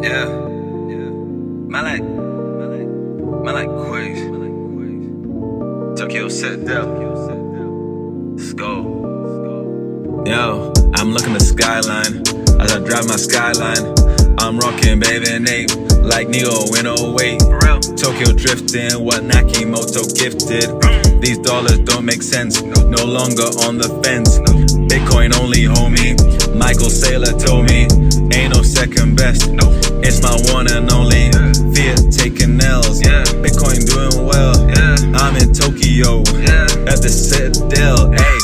Yeah, yeah. Man like, man like, man like Quaves. Tokyo set down. Let's go. Yo, I'm looking the skyline as I drive my skyline. I'm rocking, baby, Nate, like Neo in 08. Tokyo drifting, what Nakamoto gifted. These dollars don't make sense, no longer on the fence. Bitcoin only, homie. Michael Saylor told me, ain't no second best. It's my one and only. Fiat taking L's. Bitcoin doing well. I'm in Tokyo at the Citadel. Hey,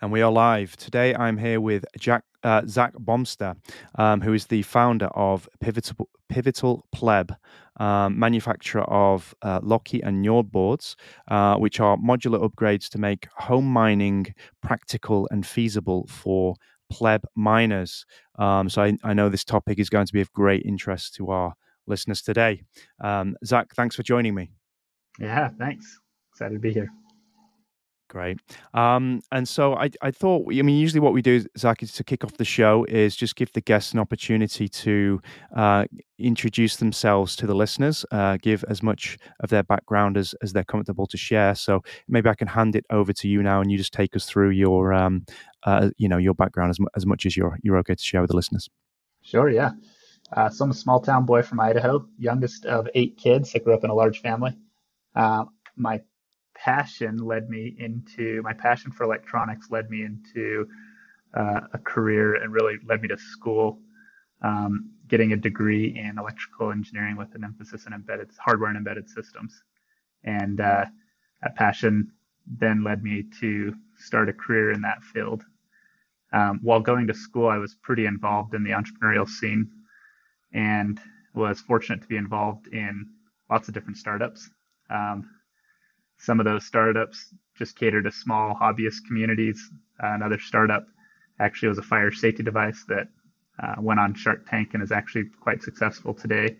and we are live. Today I'm here with Jack, uh, Zack Bomsta, um, who is the founder of Pivotal, Pivotal Pleb, um, manufacturer of uh, Loki and Njord boards, uh, which are modular upgrades to make home mining practical and feasible for pleb miners. Um, so I, I, know this topic is going to be of great interest to our listeners today. Um, Zack, thanks for joining me. Yeah, thanks. Excited to be here. Great. Um, and so I, I thought, I mean, usually what we do, Zack, is to kick off the show is just give the guests an opportunity to uh, introduce themselves to the listeners, uh, give as much of their background as, as they're comfortable to share. So maybe I can hand it over to you now, and you just take us through your, um, uh, you know, your background as, as much as you're you're okay to share with the listeners. Sure. Yeah. Uh, so I'm a small town boy from Idaho, youngest of eight kids. I grew up in a large family. Uh, my passion led me into my passion for electronics led me into uh, a career and really led me to school, um, getting a degree in electrical engineering with an emphasis in embedded hardware and embedded systems. And uh, that passion then led me to start a career in that field. Um, while going to school, I was pretty involved in the entrepreneurial scene and was fortunate to be involved in lots of different startups. Um, some of those startups just cater to small hobbyist communities. Uh, another startup actually was a fire safety device that uh, went on Shark Tank and is actually quite successful today.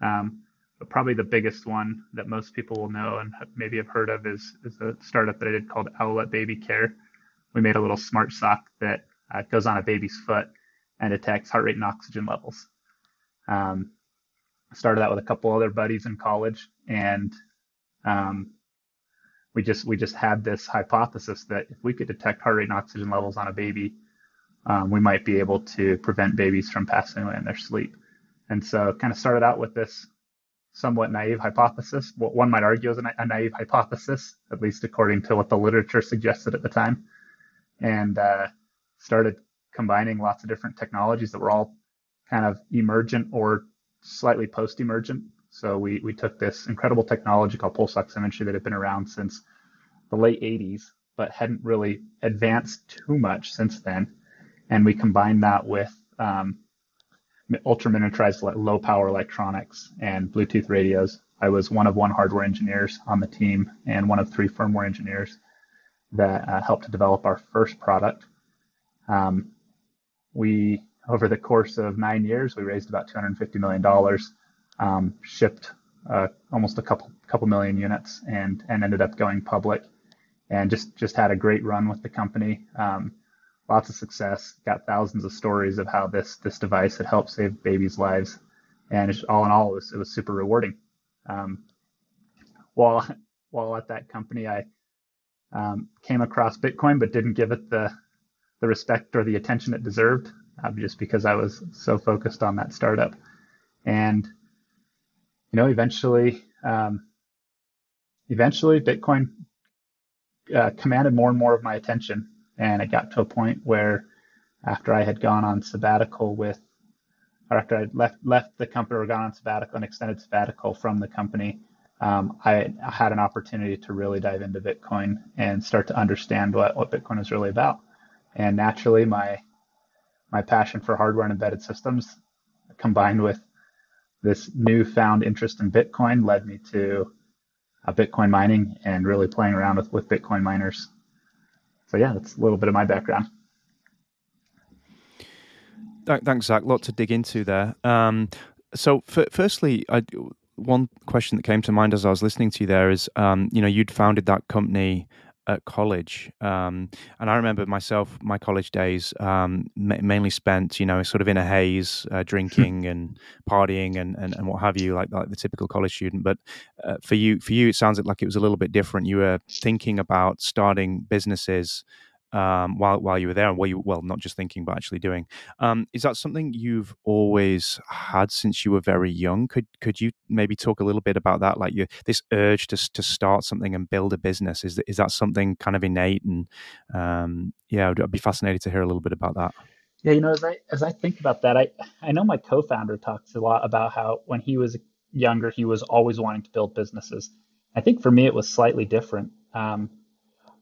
Um, but probably the biggest one that most people will know and maybe have heard of is, is a startup that I did called Owlet Baby Care. We made a little smart sock that uh, goes on a baby's foot and detects heart rate and oxygen levels. Um, started that with a couple other buddies in college and um, we just we just had this hypothesis that if we could detect heart rate and oxygen levels on a baby, um, we might be able to prevent babies from passing away in their sleep. And so, kind of started out with this somewhat naive hypothesis. What one might argue is a, a naive hypothesis, at least according to what the literature suggested at the time, and uh, started combining lots of different technologies that were all kind of emergent or slightly post-emergent so we, we took this incredible technology called pulse oximetry that had been around since the late 80s, but hadn't really advanced too much since then. And we combined that with um, ultra miniaturized low power electronics and Bluetooth radios. I was one of one hardware engineers on the team and one of three firmware engineers that uh, helped to develop our first product. Um, we, over the course of nine years, we raised about $250 million um, shipped uh, almost a couple couple million units and and ended up going public and just just had a great run with the company. Um, lots of success got thousands of stories of how this this device had helped save babies lives. And all in all it was, it was super rewarding. Um, while while at that company i um, came across bitcoin but didn't give it the the respect or the attention it deserved uh, just because i was so focused on that startup. And you know, eventually, um, eventually Bitcoin uh, commanded more and more of my attention. And it got to a point where after I had gone on sabbatical with, or after I left, left the company or gone on sabbatical, an extended sabbatical from the company, um, I had an opportunity to really dive into Bitcoin and start to understand what, what Bitcoin is really about. And naturally, my my passion for hardware and embedded systems, combined with this newfound interest in Bitcoin led me to uh, Bitcoin mining and really playing around with, with Bitcoin miners. So yeah, that's a little bit of my background. Thanks, Zack. Lot to dig into there. Um, so, f- firstly, I, one question that came to mind as I was listening to you there is, um, you know, you'd founded that company at college, um, and I remember myself, my college days um, ma- mainly spent, you know, sort of in a haze, uh, drinking and partying and, and, and what have you, like like the typical college student. But uh, for you, for you, it sounds like it was a little bit different. You were thinking about starting businesses um, while while you were there, and while you well, not just thinking but actually doing. Um, is that something you've always had since you were very young? Could could you maybe talk a little bit about that? Like this urge to to start something and build a business is that, is that something kind of innate? And um, yeah, I'd, I'd be fascinated to hear a little bit about that. Yeah, you know, as I as I think about that, I I know my co-founder talks a lot about how when he was younger, he was always wanting to build businesses. I think for me, it was slightly different. Um,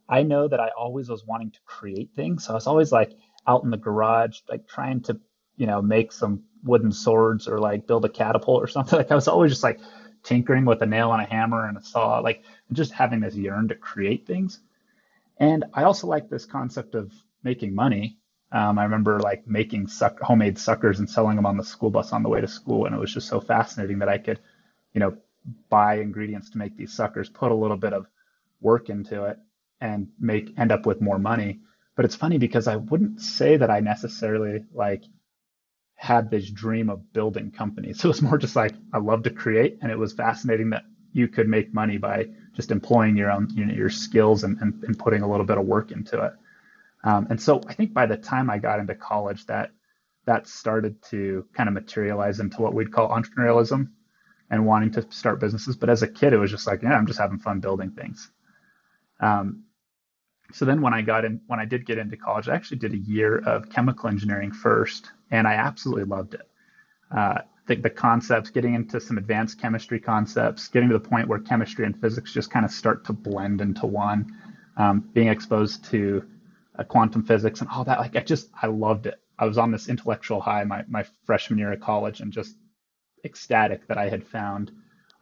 I know that I always was wanting to create things. So I was always like out in the garage, like trying to, you know, make some wooden swords or like build a catapult or something. Like I was always just like tinkering with a nail and a hammer and a saw, like just having this yearn to create things. And I also like this concept of making money. Um, I remember like making suck- homemade suckers and selling them on the school bus on the way to school. And it was just so fascinating that I could, you know, buy ingredients to make these suckers, put a little bit of work into it, and make end up with more money. But it's funny because I wouldn't say that I necessarily like had this dream of building companies. So it was more just like I love to create, and it was fascinating that you could make money by just employing your own you know, your skills and, and, and, putting a little bit of work into it. Um, and so I think by the time I got into college, that that started to kind of materialize into what we'd call entrepreneurialism and wanting to start businesses. But as a kid, it was just like, yeah, I'm just having fun building things. Um, so then when I got in, when I did get into college, I actually did a year of chemical engineering first, and I absolutely loved it. Uh, the, the concepts, getting into some advanced chemistry concepts, getting to the point where chemistry and physics just kind of start to blend into one, um, being exposed to uh, quantum physics and all that. Like I just, I loved it. I was on this intellectual high my, my freshman year of college and just ecstatic that I had found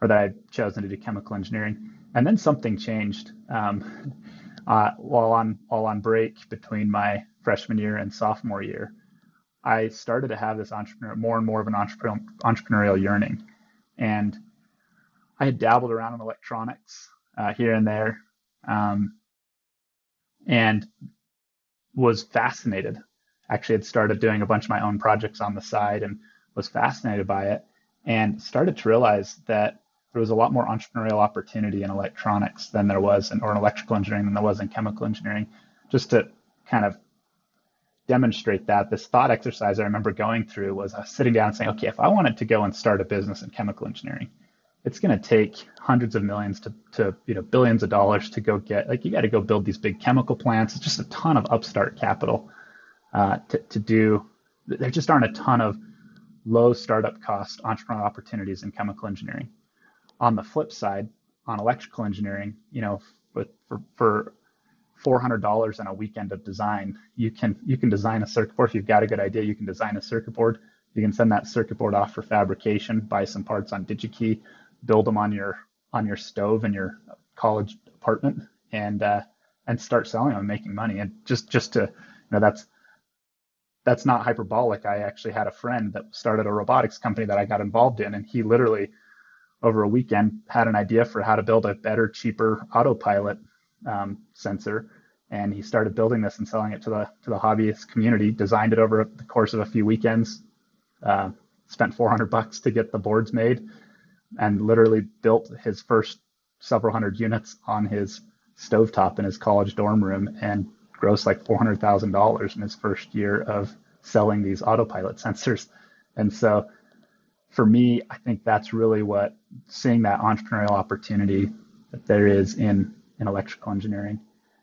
or that I'd chosen to do chemical engineering. And then something changed. Um, uh, while on while on break between my freshman year and sophomore year, I started to have this entrepreneur more and more of an entrepreneurial, entrepreneurial yearning, and I had dabbled around in electronics uh, here and there, um, and was fascinated. Actually, had started doing a bunch of my own projects on the side and was fascinated by it, and started to realize that there was a lot more entrepreneurial opportunity in electronics than there was in or in electrical engineering than there was in chemical engineering. Just to kind of demonstrate that, this thought exercise I remember going through was was sitting down and saying, okay, if I wanted to go and start a business in chemical engineering, it's going to take hundreds of millions to, to you know billions of dollars to go get like you got to go build these big chemical plants. It's just a ton of upstart capital uh, to, to do. There just aren't a ton of low startup cost entrepreneurial opportunities in chemical engineering on the flip side, on electrical engineering, you know, with, for, for $400 on a weekend of design, you can you can design a circuit board. If you've got a good idea, you can design a circuit board. You can send that circuit board off for fabrication, buy some parts on DigiKey, build them on your on your stove in your college apartment, and uh, and start selling them and making money. And just just to you know that's that's not hyperbolic. I actually had a friend that started a robotics company that I got involved in, and he literally over a weekend had an idea for how to build a better, cheaper autopilot um, sensor, and he started building this and selling it to the to the hobbyist community. Designed it over the course of a few weekends. Uh, spent 400 bucks to get the boards made, and literally built his first several hundred units on his stovetop in his college dorm room, and grossed like $400,000 in his first year of selling these autopilot sensors. And so for me, I think that's really what seeing that entrepreneurial opportunity that there is in in electrical engineering.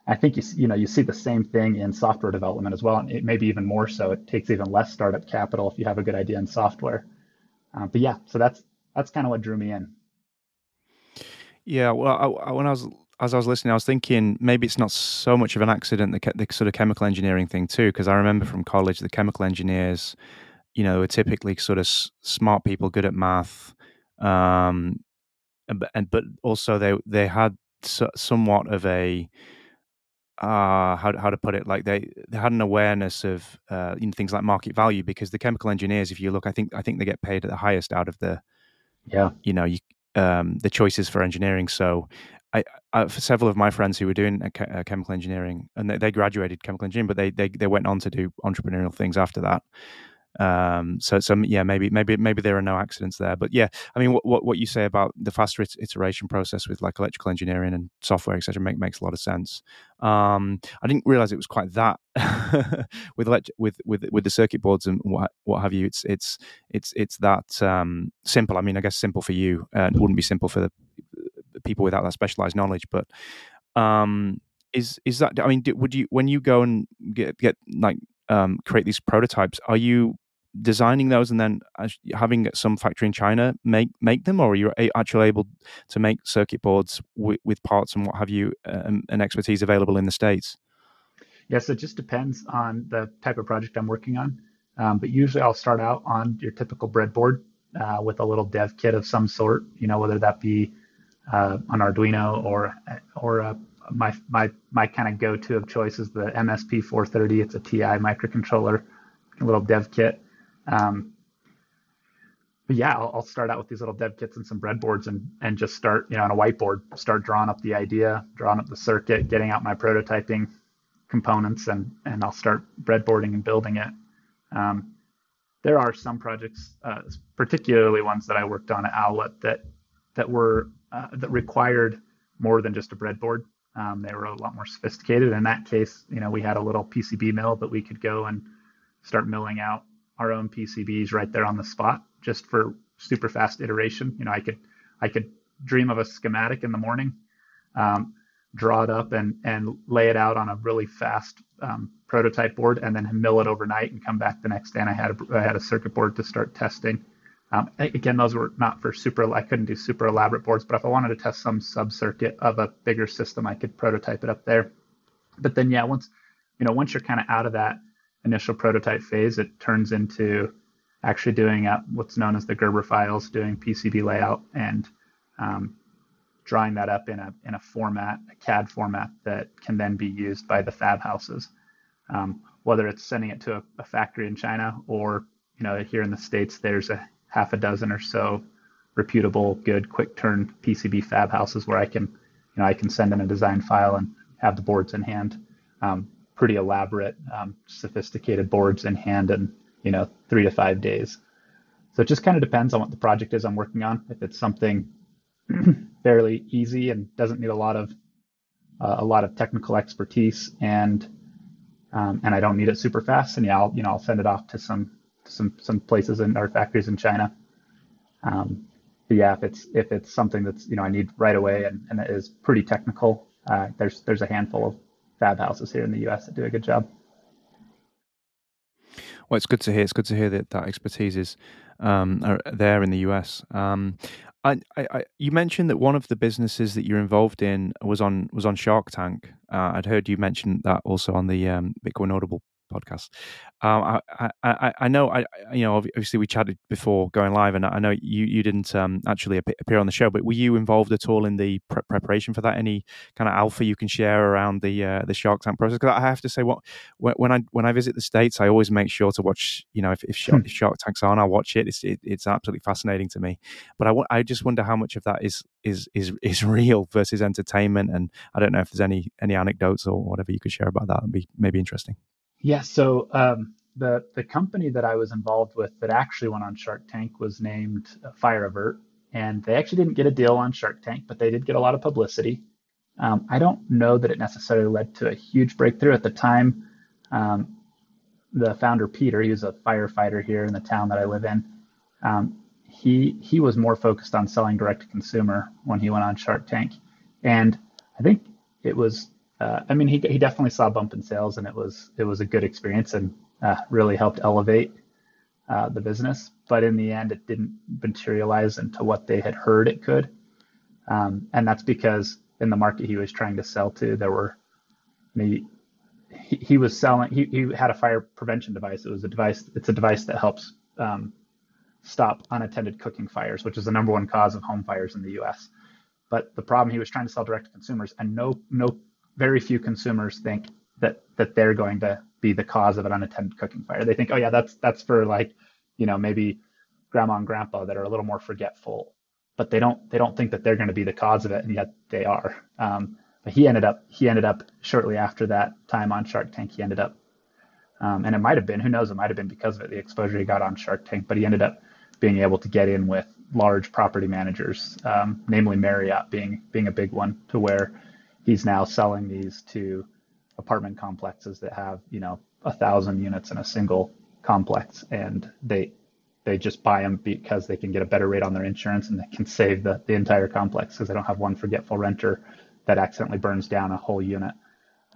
I think you you know you see the same thing in software development as well, and it maybe even more so. It takes even less startup capital if you have a good idea in software. Uh, but yeah, so that's that's kind of what drew me in. Yeah, well, I, when I was as I was listening, I was thinking maybe it's not so much of an accident the, the sort of chemical engineering thing too, because I remember from college the chemical engineers you know, are typically sort of smart people, good at math, um, and, and but also they they had so, somewhat of a uh, how how to put it like they they had an awareness of uh, you know, things like market value because the chemical engineers, if you look, I think I think they get paid at the highest out of the yeah you know you um, the choices for engineering. So, I, I, for several of my friends who were doing chemical engineering, and they, they, graduated chemical engineering, but they, they they went on to do entrepreneurial things after that. Um, so, so yeah, maybe, maybe, maybe there are no accidents there. But yeah, I mean, what what, what you say about the faster iteration process with like electrical engineering and software, etc., make, makes a lot of sense. Um, I didn't realize it was quite that with with with with the circuit boards and what what have you. It's it's it's it's that um, simple. I mean, I guess simple for you. Uh, wouldn't be simple for the people without that specialized knowledge, but um, is is that? I mean, would you when you go and get get like um, create these prototypes? Are you designing those and then having some factory in China make make them, or are you actually able to make circuit boards w- with parts and what have you, um, and expertise available in the states? Yes, it just depends on the type of project I'm working on. Um, but usually, I'll start out on your typical breadboard uh, with a little dev kit of some sort. You know, whether that be uh, an Arduino or or a, my my my kind of go-to of choice is the MSP 430. It's a TI microcontroller, a little dev kit. Um, but yeah, I'll, I'll, start out with these little dev kits and some breadboards and and just start, you know, on a whiteboard, start drawing up the idea, drawing up the circuit, getting out my prototyping components, and and I'll start breadboarding and building it. Um, there are some projects, uh, particularly ones that I worked on at Owlet, that that were uh, that required more than just a breadboard. Um, they were a lot more sophisticated. In that case, you know, we had a little PCB mill that we could go and start milling out our own PCBs right there on the spot just for super fast iteration. You know, I could I could dream of a schematic in the morning, um, draw it up and and lay it out on a really fast um, prototype board, and then mill it overnight and come back the next day. And I had a, I had a circuit board to start testing. Um, again, those were not for super. I couldn't do super elaborate boards, but if I wanted to test some sub circuit of a bigger system, I could prototype it up there. But then, yeah, once you know, once you're kind of out of that initial prototype phase, it turns into actually doing uh, what's known as the Gerber files, doing PCB layout and um, drawing that up in a in a format, a CAD format that can then be used by the fab houses. Um, whether it's sending it to a, a, factory in China or you know here in the states, there's a half a dozen or so reputable, good, quick turn PCB fab houses where I can you know I can send in a design file and have the boards in hand. Um, pretty elaborate, um, sophisticated boards in hand in you know three to five days. So it just kind of depends on what the project is I'm working on. If it's something fairly easy and doesn't need a lot of uh, a lot of technical expertise and um, and I don't need it super fast, and yeah, I'll you know I'll send it off to some some some places in our factories in China. Um, but yeah, if it's if it's something that's you know I need right away and, and it is pretty technical, uh, there's there's a handful of fab houses here in the US that do a good job. Well, it's good to hear. It's good to hear that that expertise is um, there in the US. Um, I, I, you mentioned that one of the businesses that you're involved in was on was on Shark Tank. Uh, I'd heard you mention that also on the um, Bitcoin Audible podcast. Um, I, I, I know, I, you know, obviously we chatted before going live, and I know you, you didn't um, actually appear on the show, but were you involved at all in the pre- preparation for that? Any kind of alpha you can share around the uh, the Shark Tank process? Because I have to say, what when I when I visit the states, I always make sure to watch. You know, if if Shark, hmm. if Shark Tank's on, I'll watch it. It's it, it's absolutely fascinating to me. But I, w- I just wonder how much of that is is is is real versus entertainment, and I don't know if there's any any anecdotes or whatever you could share about that. That'd be maybe interesting. Yeah. So um, the the company that I was involved with that actually went on Shark Tank was named Fire Avert, and they actually didn't get a deal on Shark Tank, but they did get a lot of publicity. Um, I don't know that it necessarily led to a huge breakthrough at the time. Um, the founder Peter, he was a firefighter here in the town that I live in. Um, he he was more focused on selling direct to consumer when he went on Shark Tank, and I think it was uh, I mean, he he definitely saw a bump in sales, and it was it was a good experience, and uh, really helped elevate uh, the business. But in the end, it didn't materialize into what they had heard it could, um, and that's because in the market he was trying to sell to, there were maybe he, he was selling. He, he had a fire prevention device. It was a device. It's a device that helps um, stop unattended cooking fires, which is the number one cause of home fires in the U.S. But the problem he was trying to sell direct to consumers, and no no very few consumers think that that they're going to be the cause of an unattended cooking fire. They think, oh yeah, that's that's for like, you know, maybe grandma and grandpa that are a little more forgetful. but they don't they don't think that they're going to be the cause of it, and yet they are. Um, but he ended up he ended up shortly after that time on Shark Tank. He ended up, um, and it might have been who knows it might have been because of it the exposure he got on Shark Tank. But he ended up being able to get in with large property managers, um, namely Marriott being being a big one, to where he's now selling these to apartment complexes that have you know a thousand units in a single complex, and they they just buy them because they can get a better rate on their insurance and they can save the, the entire complex because they don't have one forgetful renter that accidentally burns down a whole unit.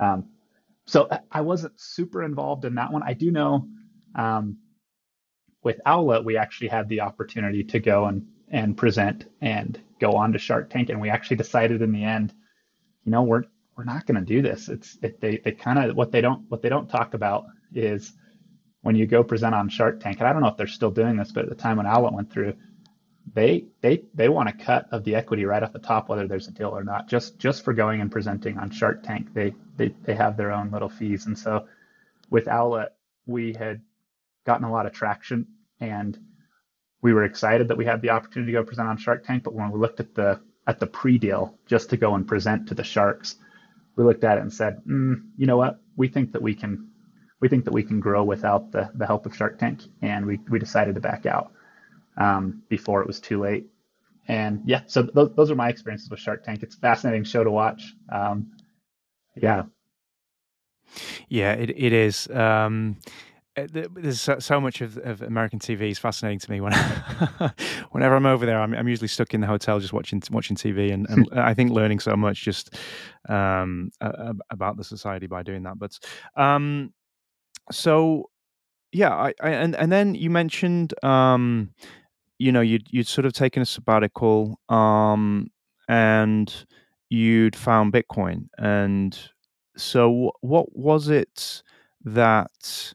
Um, so I wasn't super involved in that one. I do know um, with Owlet, we actually had the opportunity to go and, and present and go on to Shark Tank. And we actually decided in the end, you know, we're, we're not going to do this. It's it, they, they kind of, what they don't, what they don't talk about is when you go present on Shark Tank, and I don't know if they're still doing this, but at the time when Owlet went through, they they they want a cut of the equity right off the top, whether there's a deal or not. Just just for going and presenting on Shark Tank, they they they have their own little fees. And so with Owlet, we had gotten a lot of traction, and we were excited that we had the opportunity to go present on Shark Tank. But when we looked at the at the pre-deal just to go and present to the sharks, we looked at it and said, mm, you know what, we think that we can we think that we can grow without the, the help of Shark Tank, and we, we decided to back out um, before it was too late. And yeah, so those, those are my experiences with Shark Tank. It's a fascinating show to watch. Um, yeah. Yeah, it, it is. Um, there's so, much of, of, American TV is fascinating to me. When whenever I'm over there, I'm, I'm, usually stuck in the hotel just watching watching TV, and, and I think learning so much just um, about the society by doing that. But um, so yeah, I, I, and and then you mentioned um, you know you'd you'd sort of taken a sabbatical um, and you'd found Bitcoin, and so what was it that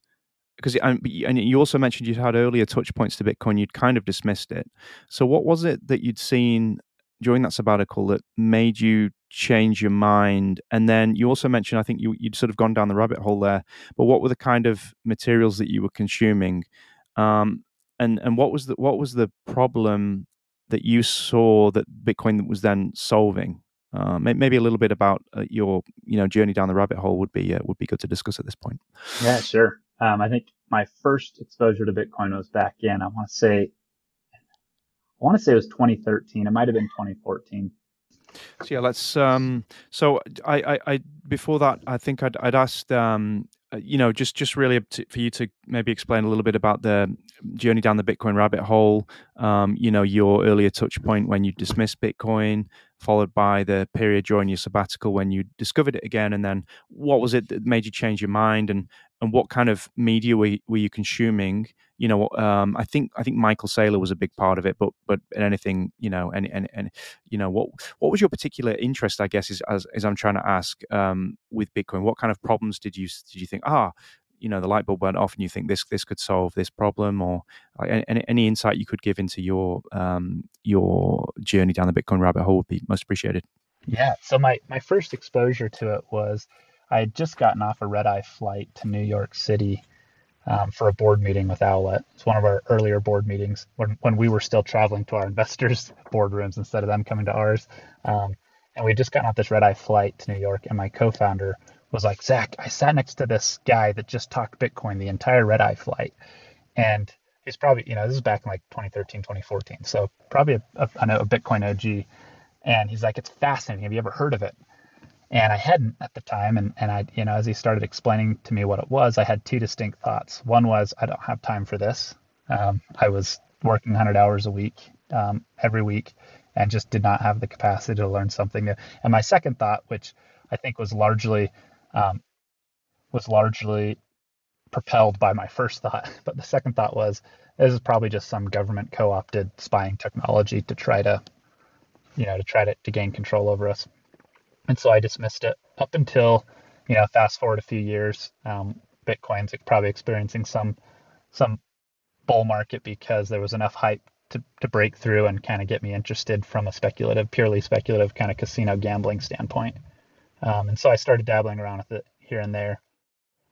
because and you also mentioned you'd had earlier touch points to Bitcoin, you'd kind of dismissed it. So what was it that you'd seen during that sabbatical that made you change your mind? And then you also mentioned, I think you, would sort of gone down the rabbit hole there, but what were the kind of materials that you were consuming? Um, and, and what was the, what was the problem that you saw that Bitcoin was then solving? Uh, maybe a little bit about uh, your, you know, journey down the rabbit hole would be uh, would be good to discuss at this point. Yeah, sure. Um, I think my first exposure to Bitcoin was back in, I want to say I want to say it was 2013. It might have been 2014. So yeah, let's. Um, so I, I, I, before that, I think I'd, I'd asked, um, uh, you know, just, just really to, for you to maybe explain a little bit about the journey down the Bitcoin rabbit hole. Um, you know, your earlier touch point when you dismissed Bitcoin, followed by the period during your sabbatical when you discovered it again, and then what was it that made you change your mind, and and what kind of media were, were you consuming? You know, um, I think I think Michael Saylor was a big part of it, but but anything, you know, and and and you know, what what was your particular interest? I guess is as, as I'm trying to ask um, with Bitcoin, what kind of problems did you did you think? Ah, you know, the light bulb went off, and you think this this could solve this problem, or like, any, any insight you could give into your um, your journey down the Bitcoin rabbit hole would be most appreciated. Yeah. So my my first exposure to it was I had just gotten off a red eye flight to New York City um, for a board meeting with Owlet. It's one of our earlier board meetings when, when we were still traveling to our investors' boardrooms instead of them coming to ours. Um, and we just gotten off this red eye flight to New York, and my co founder was like, Zack, I sat next to this guy that just talked Bitcoin the entire red eye flight. And he's probably, you know, this is back in like 2013, 2014. So probably a, a Bitcoin OG. And he's like, it's fascinating. Have you ever heard of it? And I hadn't at the time. And, and I, you know, as he started explaining to me what it was, I had two distinct thoughts. One was, I don't have time for this. Um, I was working 100 hours a week um, every week and just did not have the capacity to learn something new. And my second thought, which I think was largely, um, was largely propelled by my first thought, but the second thought was, this is probably just some government co-opted spying technology to try to, you know, to try to, to gain control over us and so I dismissed it up until you know fast forward a few years. Um, Bitcoin's probably experiencing some some bull market because there was enough hype to, to break through and kind of get me interested from a speculative, purely speculative kind of casino gambling standpoint. Um, and so I started dabbling around with it here and there.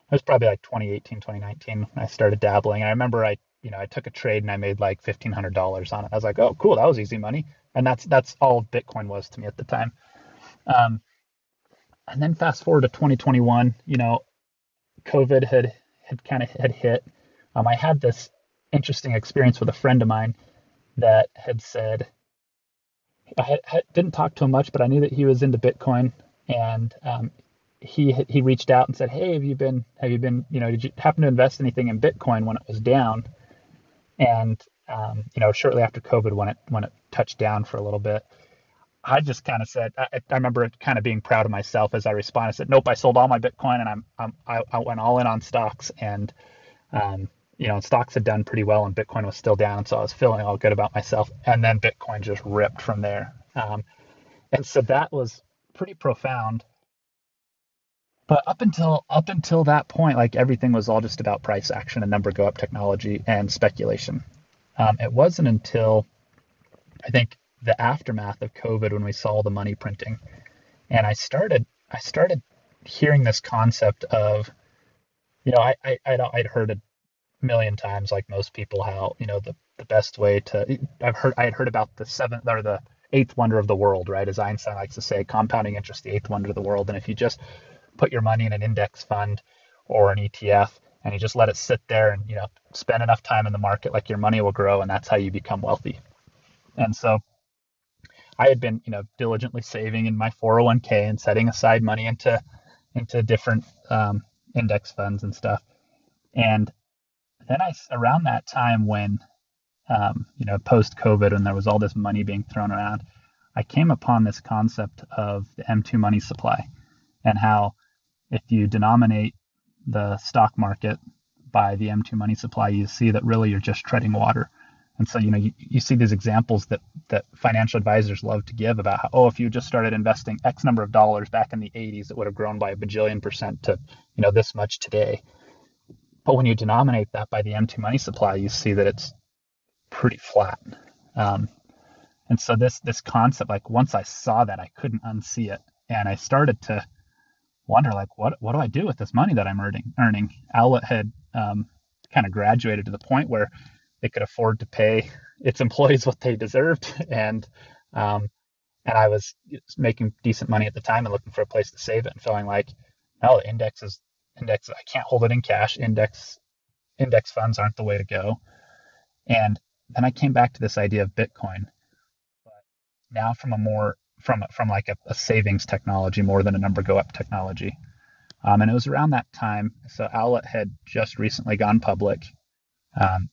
It was probably like 2018, 2019 I started dabbling. I remember I you know, I took a trade and I made like fifteen hundred dollars on it. I was like, oh, cool, that was easy money, and that's that's all Bitcoin was to me at the time. Um, and then fast forward to 2021, you know, COVID had had kind of had hit. Um, I had this interesting experience with a friend of mine that had said I had, had, didn't talk to him much, but I knew that he was into Bitcoin, and um, he he reached out and said, "Hey, have you been have you been you know did you happen to invest anything in Bitcoin when it was down?" And um, you know, shortly after COVID, when it when it touched down for a little bit, I just kind of said, I, I, remember kind of being proud of myself as I responded. I said, "Nope, I sold all my Bitcoin and I'm, I'm I, I went all in on stocks." And um, you know, stocks had done pretty well and Bitcoin was still down, so I was feeling all good about myself. And then Bitcoin just ripped from there. Um, and so that was pretty profound but up until up until that point, like everything was all just about price action and number go up technology and speculation. Um, it wasn't until I think the aftermath of COVID when we saw the money printing, and I started I started hearing this concept of, you know, I, I I'd, I'd heard a million times like most people how you know the the best way to I've heard I had heard about the seventh or the eighth wonder of the world, right? As Einstein likes to say, compounding interest, the eighth wonder of the world. And if you just put your money in an index fund or an ETF and you just let it sit there and you know spend enough time in the market like your money will grow and that's how you become wealthy and so i had been you know diligently saving in my 401k and setting aside money into into different um, index funds and stuff and then i around that time when um, you know post covid and there was all this money being thrown around i came upon this concept of the m2 money supply and how if you denominate the stock market by the M2 money supply, you see that really you're just treading water. And so, you know, you, you see these examples that, that financial advisors love to give about how, oh, if you just started investing X number of dollars back in the 80s, it would have grown by a bajillion percent to, you know, this much today. But when you denominate that by the M2 money supply, you see that it's pretty flat. Um, and so this this concept, like once I saw that, I couldn't unsee it, and I started to wonder like what what do I do with this money that I'm earning earning Owlet had um, kind of graduated to the point where it could afford to pay its employees what they deserved and um, and I was making decent money at the time and looking for a place to save it and feeling like no the index is index I can't hold it in cash index index funds aren't the way to go and then I came back to this idea of Bitcoin but now from a more from from like a, a savings technology more than a number go up technology. Um, and it was around that time. So Owlet had just recently gone public. Um,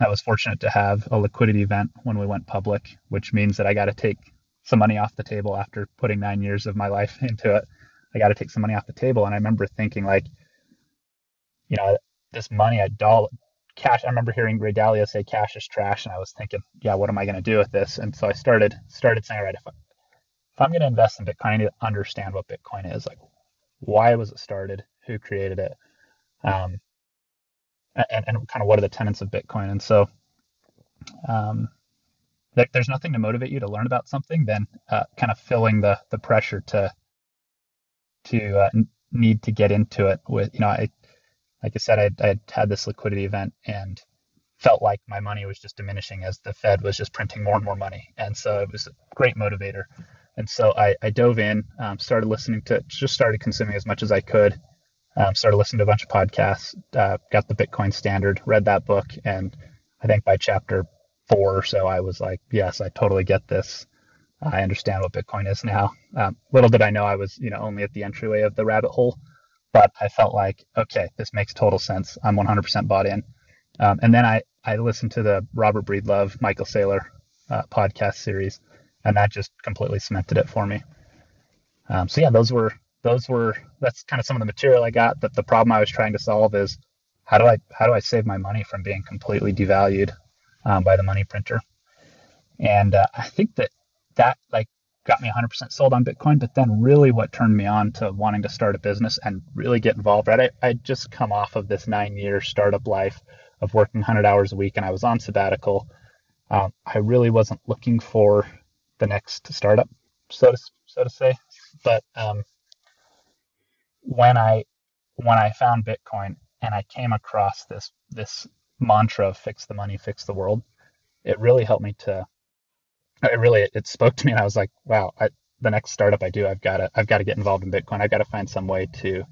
I was fortunate to have a liquidity event when we went public, which means that I got to take some money off the table after putting nine years of my life into it. I got to take some money off the table. And I remember thinking, like, you know, this money, I dollar cash. I remember hearing Ray Dalio say cash is trash, and I was thinking, yeah, what am I going to do with this? And so I started started saying, all right, if if I'm going to invest in Bitcoin, I need to understand what Bitcoin is. Like, why was it started? Who created it? Um, and, and kind of what are the tenets of Bitcoin? And so, um, there's nothing to motivate you to learn about something then uh, kind of filling the the pressure to to uh, need to get into it. With you know, I like I said, I, I had had this liquidity event and felt like my money was just diminishing as the Fed was just printing more and more money, and so it was a great motivator. And so I, I dove in, um, started listening to, just started consuming as much as I could. Um, started listening to a bunch of podcasts, uh, got the Bitcoin Standard, read that book, and I think by chapter four or so, I was like, yes, I totally get this. I understand what Bitcoin is now. Um, little did I know I was, you know, only at the entryway of the rabbit hole, but I felt like, okay, this makes total sense. I'm 100% bought in. Um, and then I, I listened to the Robert Breedlove, Michael Saylor uh, podcast series, and that just completely cemented it for me. Um, so yeah, those were those were that's kind of some of the material I got. That the problem I was trying to solve is how do I how do I save my money from being completely devalued um, by the money printer? And uh, I think that that like got me 100% sold on Bitcoin. But then really what turned me on to wanting to start a business and really get involved. Right, I I just come off of this nine year startup life of working 100 hours a week, and I was on sabbatical. Um, I really wasn't looking for the next startup, so to so to say. But um, when I when I found Bitcoin and I came across this this mantra of fix the money, fix the world, it really helped me to. It really it spoke to me, and I was like, wow, I, the next startup I do, I've got to I've got to get involved in Bitcoin. I've got to find some way to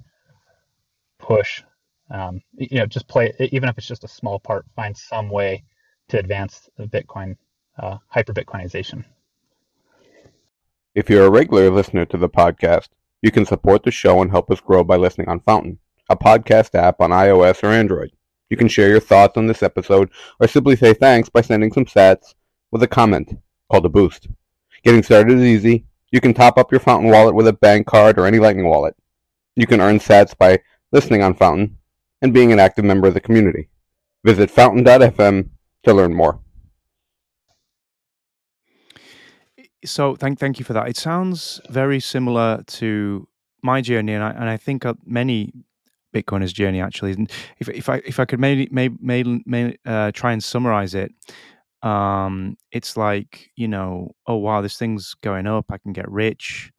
push, um, you know, just play even if it's just a small part. Find some way to advance the Bitcoin uh, hyper Bitcoinization. If you're a regular listener to the podcast, you can support the show and help us grow by listening on Fountain, a podcast app on iOS or Android. You can share your thoughts on this episode or simply say thanks by sending some sats with a comment called a boost. Getting started is easy. You can top up your Fountain wallet with a bank card or any Lightning wallet. You can earn sats by listening on Fountain and being an active member of the community. Visit fountain.fm to learn more. So thank thank you for that. It sounds very similar to my journey, and I and I think many Bitcoiners' journey actually. And if if I if I could maybe maybe, maybe uh, try and summarize it, um, it's like you know, oh wow, this thing's going up. I can get rich.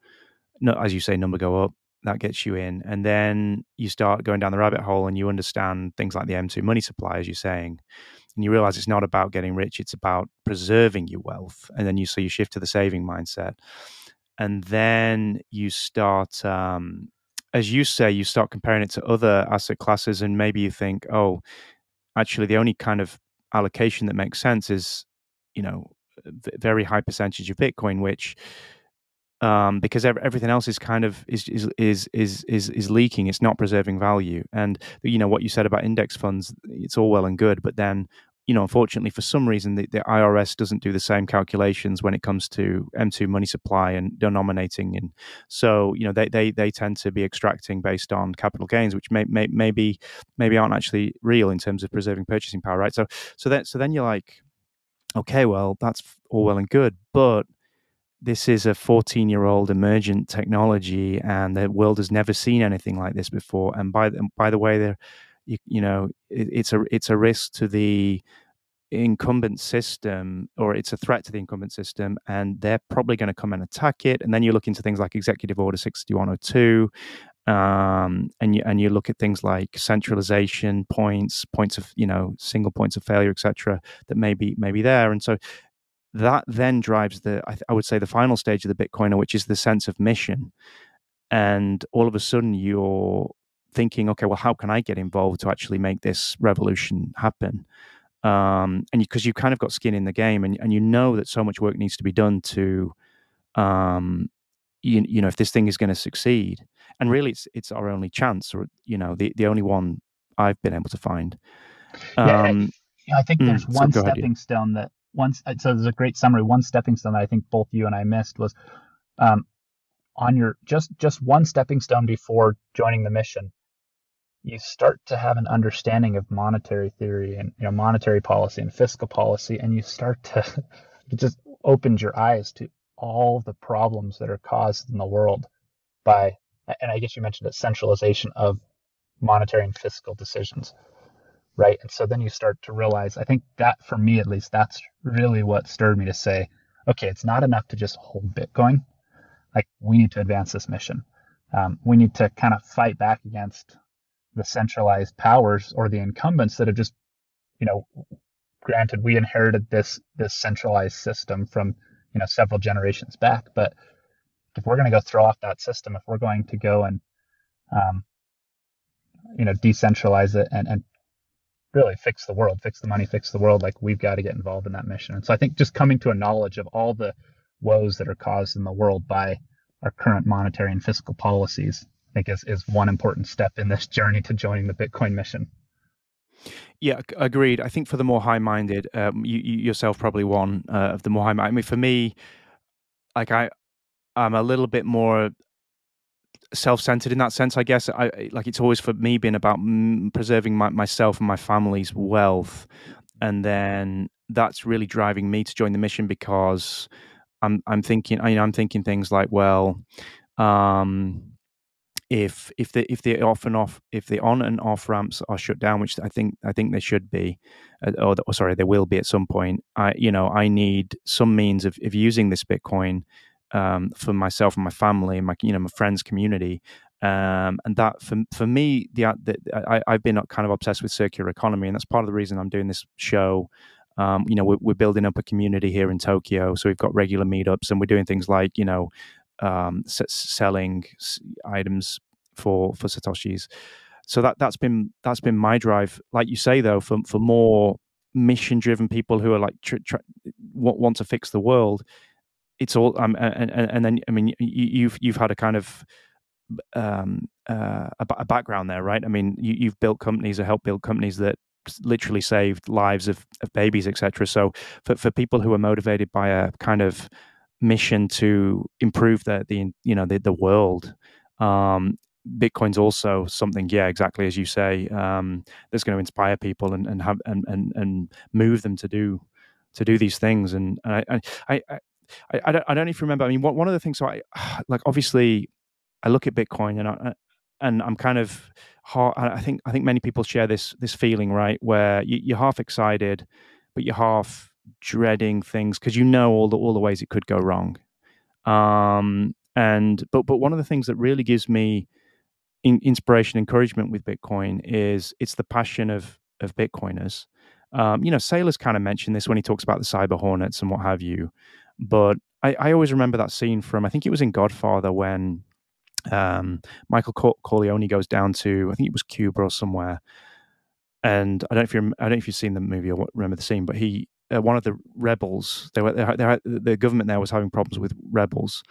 No, as you say, number go up. That gets you in, and then you start going down the rabbit hole, and you understand things like the M2 money supply, as you're saying, and you realize it's not about getting rich; it's about preserving your wealth. And then you so you shift to the saving mindset, and then you start um, as you say, you start comparing it to other asset classes, and maybe you think, oh, actually, the only kind of allocation that makes sense is, you know, very high percentage of Bitcoin, which um, because everything else is kind of is, is is is is is leaking. It's not preserving value. And you know what you said about index funds, it's all well and good, but then you know, unfortunately, for some reason, the, the, IRS doesn't do the same calculations when it comes to M2 money supply and denominating. And so, you know, they, they, they tend to be extracting based on capital gains, which may, may, maybe, maybe aren't actually real in terms of preserving purchasing power, right? So, so then, so then you're like, okay, well, that's all well and good, but this is a 14 year old emergent technology and the world has never seen anything like this before. And by the, by the way, they're, you, you know it, it's a it's a risk to the incumbent system or it's a threat to the incumbent system and they're probably going to come and attack it and then you look into things like executive order 6102 um, and you and you look at things like centralization points points of you know single points of failure etc that may be, may be there and so that then drives the I, th- I would say the final stage of the bitcoiner which is the sense of mission and all of a sudden you're thinking, okay, well, how can I get involved to actually make this revolution happen? Um, and because you, have kind of got skin in the game, and, and you know that so much work needs to be done to, um, you, you know, if this thing is going to succeed. And really, it's it's our only chance, or you know, the the only one I've been able to find. Um, yeah, I, I think there's mm, one so stepping ahead, stone that once. So there's a great summary. One stepping stone that I think both you and I missed was um, on your just just one stepping stone before joining the mission you start to have an understanding of monetary theory and you know monetary policy and fiscal policy and you start to it just opens your eyes to all the problems that are caused in the world by and I guess you mentioned the centralization of monetary and fiscal decisions right? And so then you start to realize I think that for me at least that's really what stirred me to say okay it's not enough to just hold bitcoin. Like we need to advance this mission. Um, we need to kind of fight back against the centralized powers or the incumbents that have just, you know, granted we inherited this this centralized system from you know several generations back, but if we're going to go throw off that system, if we're going to go and um, you know decentralize it and and really fix the world, fix the money, fix the world, like we've got to get involved in that mission. And so I think just coming to a knowledge of all the woes that are caused in the world by our current monetary and fiscal policies I think is, is one important step in this journey to joining the Bitcoin mission. Yeah, agreed. I think for the more high-minded, um, you, you, yourself probably one uh, of the more high-minded. I mean, for me, like I, I'm a little bit more self-centered in that sense. I guess I like it's always for me been about preserving my, myself and my family's wealth, and then that's really driving me to join the mission because I'm I'm thinking I mean, I'm thinking things like well. Um, if if the if the off and off if the on and off ramps are shut down, which I think I think they should be, uh, or, or, sorry, they will be at some point. I you know I need some means of, of using this Bitcoin um, for myself and my family and my you know my friends community. Um, and that for for me, the, the I, I've been kind of obsessed with circular economy, and that's part of the reason I'm doing this show. Um, you know, we're, we're, building up a community here in Tokyo, so we've got regular meetups, and we're doing things like you know, um, s- selling items for for satoshis. So that that's been that's been my drive. Like you say, though, for for more mission driven people who are like tr- tr- want to fix the world, it's all um, and, and, then I mean you, have you've had a kind of um, uh, a, a, background there, right? I mean, you, have built companies or helped build companies that literally saved lives of, of babies, etc. So for, for people who are motivated by a kind of mission to improve the, the you know the, the world, um, Bitcoin's also something, yeah, exactly as you say, um, that's going to inspire people and, and have and, and and move them to do to do these things. And, I, I, I, I, I don't, I don't even remember. I mean, one, of the things, so I like obviously I look at Bitcoin and I, and I'm kind of I think I think many people share this this feeling right where you, are half excited, but you're half dreading things because you know all the all the ways it could go wrong. Um, and but but one of the things that really gives me in, inspiration, encouragement with Bitcoin is it's the passion of of Bitcoiners. Um, you know, Saylor's kind of mentioned this when he talks about the cyber hornets and what have you. But I, I always remember that scene from I think it was in Godfather when um, Michael Corleone goes down to I think it was Cuba or somewhere, and I don't know if you I don't know if you've seen the movie or remember the scene, but he uh, one of the rebels they were they, they, the government there was having problems with rebels,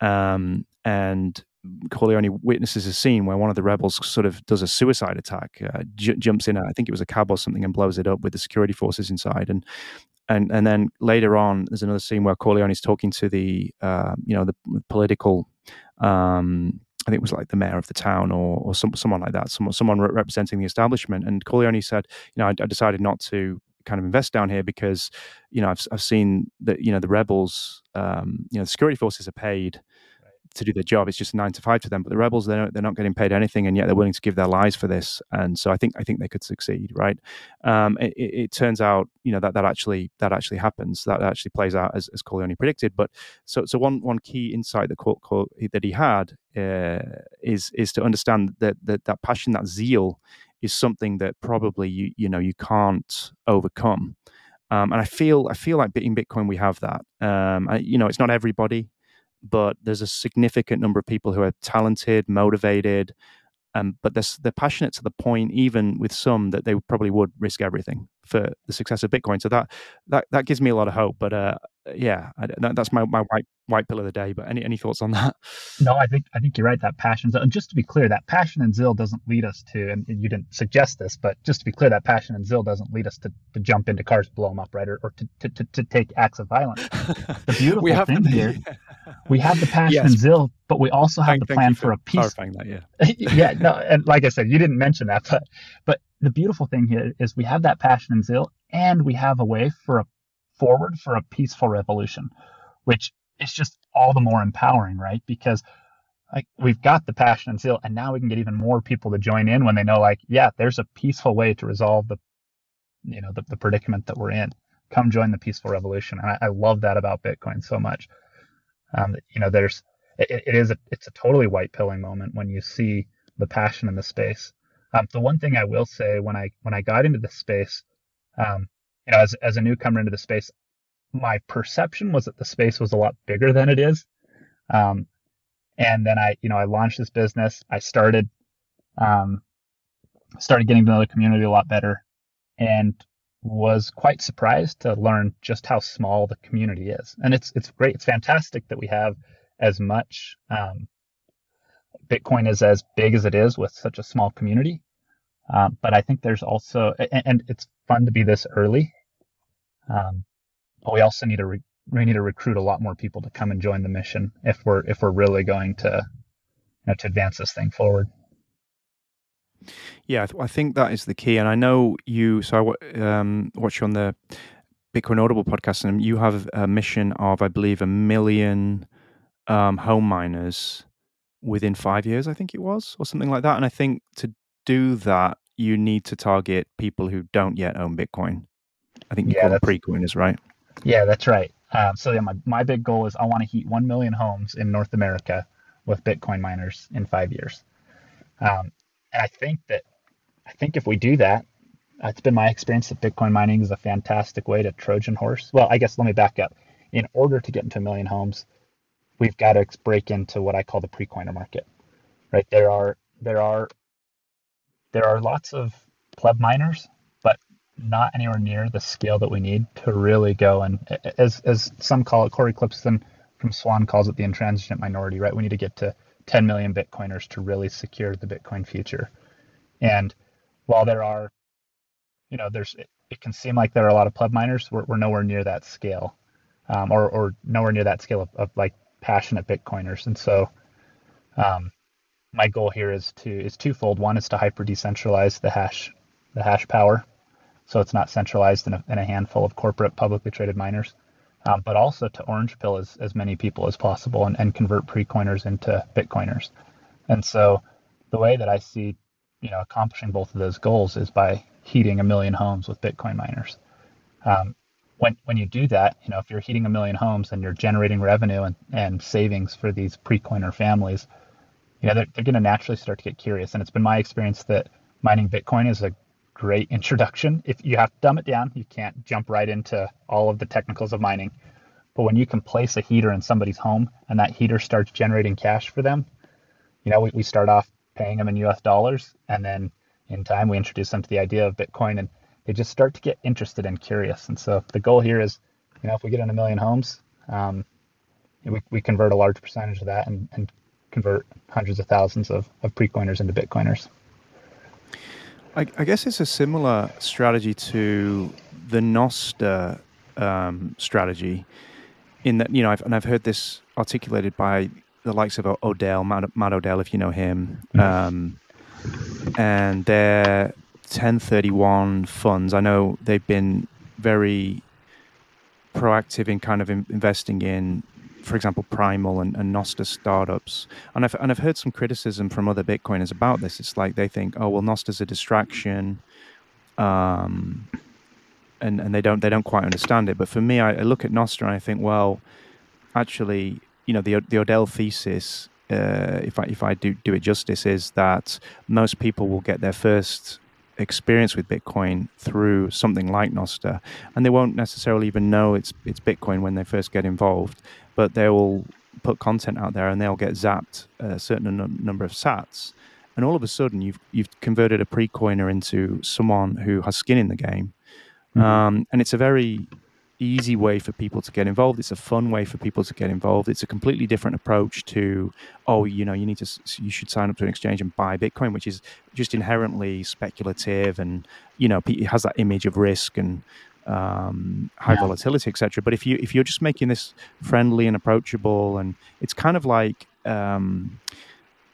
um, and Corleone witnesses a scene where one of the rebels sort of does a suicide attack, uh, j- jumps in, I think it was a cab or something, and blows it up with the security forces inside. And and and then later on, there's another scene where Corleone is talking to the uh, you know the political um, I think it was like the mayor of the town or, or some, someone like that, someone, someone representing the establishment. And Corleone said, you know, I, I, decided not to kind of invest down here because, you know, I've, I've seen that, you know, the rebels, um, you know, the security forces are paid to do their job. It's just nine to five to them. But the rebels, they're they're not getting paid anything, and yet they're willing to give their lives for this. And so I think I think they could succeed, right? Um, it, it, turns out, you know, that that actually that actually happens. That actually plays out as, as Corleone predicted. But so so one one key insight that Col- Col- that he had uh, is is to understand that that that passion, that zeal, is something that probably you you know you can't overcome. Um, and I feel I feel like in Bitcoin we have that. Um, I, you know, it's not everybody but there's a significant number of people who are talented, motivated, um, but they're, they're passionate to the point, even with some, that they probably would risk everything for the success of Bitcoin. So that that that gives me a lot of hope. But uh, yeah, I, that, that's my, my white white pill of the day. But any any thoughts on that? No, I think I think you're right. That passion, and just to be clear, that passion and zeal doesn't lead us to, and you didn't suggest this, but just to be clear, that passion and zeal doesn't lead us to, to jump into cars, blow them up, right, or, or to, to, to, to take acts of violence. The beautiful thing here, we have the passion yes. and zeal, but we also have thank, the plan for, for, a peace. That, yeah. yeah, no, and like I said, you didn't mention that, but but the beautiful thing here is we have that passion and zeal, and we have a way for a forward for a peaceful revolution, which is just all the more empowering, right? Because like we've got the passion and zeal, and now we can get even more people to join in when they know, like, yeah, there's a peaceful way to resolve the, you know, the, the predicament that we're in. Come join the peaceful revolution, and I, I love that about Bitcoin so much. Um, you know, there's it, it is a it's a totally white pilling moment when you see the passion in the space. Um, the one thing I will say when I when I got into the space, um, you know, as as a newcomer into the space, my perception was that the space was a lot bigger than it is. Um, and then I, you know, I launched this business. I started, um, started getting to know the community a lot better, and was quite surprised to learn just how small the community is. And it's it's great. It's fantastic that we have as much um, Bitcoin is as big as it is with such a small community. Um, but I think there's also, and, and, it's fun to be this early. Um, but we also need to re- we need to recruit a lot more people to come and join the mission if we're if we're really going to you know, to advance this thing forward. Yeah, I think that is the key. And I know you. So I um, watch you on the Bitcoin Audible podcast, and you have a mission of, I believe, a million um, home miners within five years. I think it was, or something like that. And I think to do that, you need to target people who don't yet own Bitcoin. I think you yeah, call them pre-coiners, right? Yeah, that's right. Um, so yeah, my, my big goal is I want to heat 1 million homes in North America with Bitcoin miners in five years. Um, and I think that I think if we do that, it's been my experience that Bitcoin mining is a fantastic way to Trojan horse. Well, I guess let me back up. In order to get into a million homes, we've got to break into what I call the pre-coiner market. Right? There are there are there are lots of pleb miners, not anywhere near the scale that we need to really go and as as some call it, Cory Klippsten from Swan calls it the intransigent minority, right? We need to get to 10 million Bitcoiners to really secure the Bitcoin future. And while there are, you know, there's it can seem like there are a lot of pleb miners, we're, we're nowhere near that scale, um, or or nowhere near that scale of, of like passionate Bitcoiners. And so, um, my goal here is to is twofold. One is to hyper decentralize the hash the hash power, so it's not centralized in a, in a handful of corporate publicly traded miners, um, but also to orange pill as, as many people as possible and, and convert pre-coiners into Bitcoiners. And so the way that I see you know accomplishing both of those goals is by heating a million homes with Bitcoin miners. Um, when when you do that, you know if you're heating a million homes and you're generating revenue and, and savings for these pre-coiner families you know, they're, they're going to naturally start to get curious. And it's been my experience that mining Bitcoin is a great introduction. If you have to dumb it down, you can't jump right into all of the technicals of mining. But when you can place a heater in somebody's home and that heater starts generating cash for them, you know, we, we start off paying them in US dollars and then in time we introduce them to the idea of Bitcoin and they just start to get interested and curious. And so the goal here is, you know, if we get in a million homes, um, we, we convert a large percentage of that and, and convert hundreds of thousands of, of pre-coiners into Bitcoiners. I, I guess it's a similar strategy to the Nostr um, strategy, in that you know, I've, and I've heard this articulated by the likes of Odell, Matt, Matt Odell, if you know him, mm-hmm. um, and their Ten31 funds. I know they've been very proactive in kind of in, investing in for example, Primal and, and startups. And I've, and I've heard some criticism from other Bitcoiners about this. It's like they think, oh, well, Nostr's a distraction. Um, and, and they don't they don't quite understand it. But for me, I, I look at Nostr and I think, well, actually, you know, the the Odell thesis, uh, if I if I do do it justice, is that most people will get their first experience with Bitcoin through something like Nostr, and they won't necessarily even know it's it's Bitcoin when they first get involved but they will put content out there and they'll get zapped a certain n- number of sats and all of a sudden you've you've converted a pre-coiner into someone who has skin in the game mm-hmm. um, and it's a very easy way for people to get involved it's a fun way for people to get involved it's a completely different approach to oh you know you need to you should sign up to an exchange and buy bitcoin which is just inherently speculative and you know it has that image of risk and um, high yeah. volatility, etc. But if you if you're just making this friendly and approachable, and it's kind of like, um,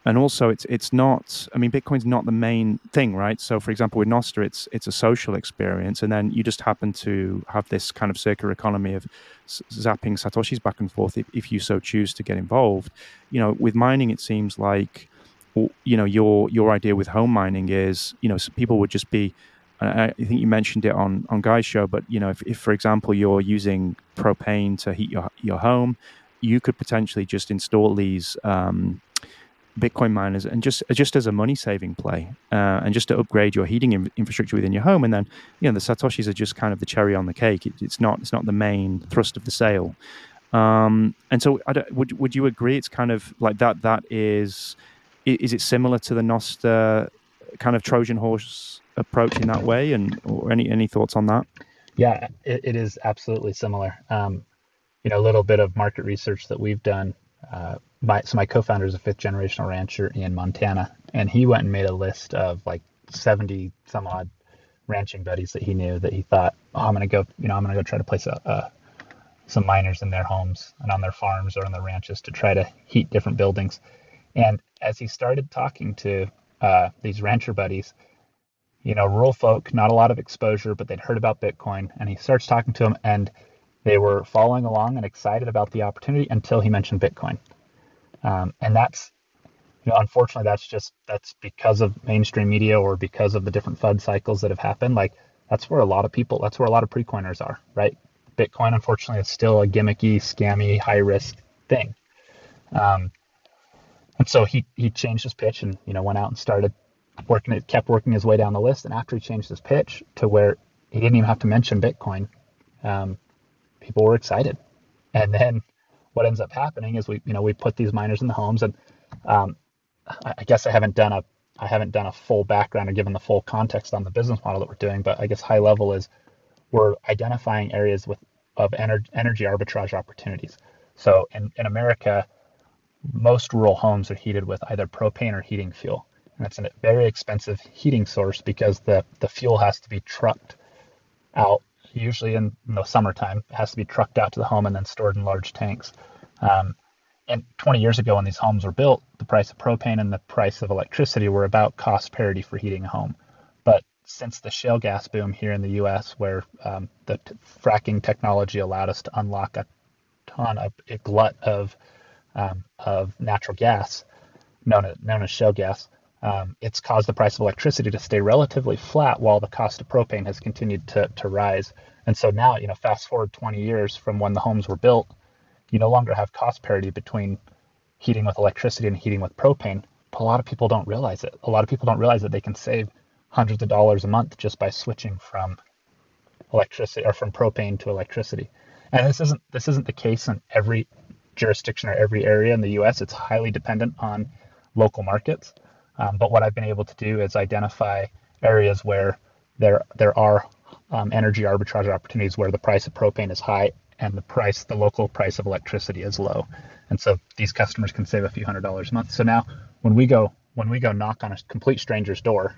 and also it's it's not. I mean, Bitcoin's not the main thing, right? So, for example, with Nostr, it's it's a social experience, and then you just happen to have this kind of circular economy of zapping satoshis back and forth if, if you so choose to get involved. You know, with mining, it seems like you know your your idea with home mining is you know people would just be I think you mentioned it on on Guy's show, but you know, if, if for example you're using propane to heat your your home, you could potentially just install these um, Bitcoin miners and just just as a money saving play, uh, and just to upgrade your heating in, infrastructure within your home, and then you know the satoshis are just kind of the cherry on the cake. It, it's not it's not the main thrust of the sale. Um, and so, would would you agree? It's kind of like that. That is, is it similar to the Nostr kind of Trojan horse approach in that way? And or any any thoughts on that? Yeah, it, it is absolutely similar. Um, you know, a little bit of market research that we've done. Uh, my, so my co-founder is a fifth generational rancher in Montana, and he went and made a list of like 70 some odd ranching buddies that he knew that he thought, oh, I'm gonna go, you know, I'm gonna go try to place a, a, some miners in their homes and on their farms or on their ranches to try to heat different buildings. And as he started talking to uh, these rancher buddies, you know, rural folk, not a lot of exposure, but they'd heard about Bitcoin. And he starts talking to them, and they were following along and excited about the opportunity until he mentioned Bitcoin. Um, and that's, you know, unfortunately, that's just that's because of mainstream media or because of the different FUD cycles that have happened. Like that's where a lot of people, that's where a lot of pre-coiners are, right? Bitcoin, unfortunately, is still a gimmicky, scammy, high risk thing. Um, And so he he changed his pitch and you know went out and started working it, kept working his way down the list. And after he changed his pitch to where he didn't even have to mention Bitcoin, um, people were excited. And then what ends up happening is we you know we put these miners in the homes and um, I guess I haven't done a I haven't done a full background or given the full context on the business model that we're doing, but I guess high level is we're identifying areas with of ener- energy arbitrage opportunities. So in, in America, most rural homes are heated with either propane or heating fuel. And it's a very expensive heating source because the, the fuel has to be trucked out, usually in, the summertime, has to be trucked out to the home and then stored in large tanks. Um, and 20 years ago, when these homes were built, the price of propane and the price of electricity were about cost parity for heating a home. But since the shale gas boom here in the U.S., where um, the t- fracking technology allowed us to unlock a ton of a glut of um, of natural gas, known as, known as shale gas, um, it's caused the price of electricity to stay relatively flat while the cost of propane has continued to, to rise. And so now, you know, fast forward 20 years from when the homes were built, you no longer have cost parity between heating with electricity and heating with propane. But a lot of people don't realize it. A lot of people don't realize that they can save hundreds of dollars a month just by switching from electricity or from propane to electricity. And this isn't this isn't the case in every jurisdiction or every area in the U.S. It's highly dependent on local markets. Um, but what I've been able to do is identify areas where there there are um, energy arbitrage opportunities where the price of propane is high and the price, the local price of electricity is low. And so these customers can save a few hundred dollars a month. So now when we go when we go knock on a complete stranger's door,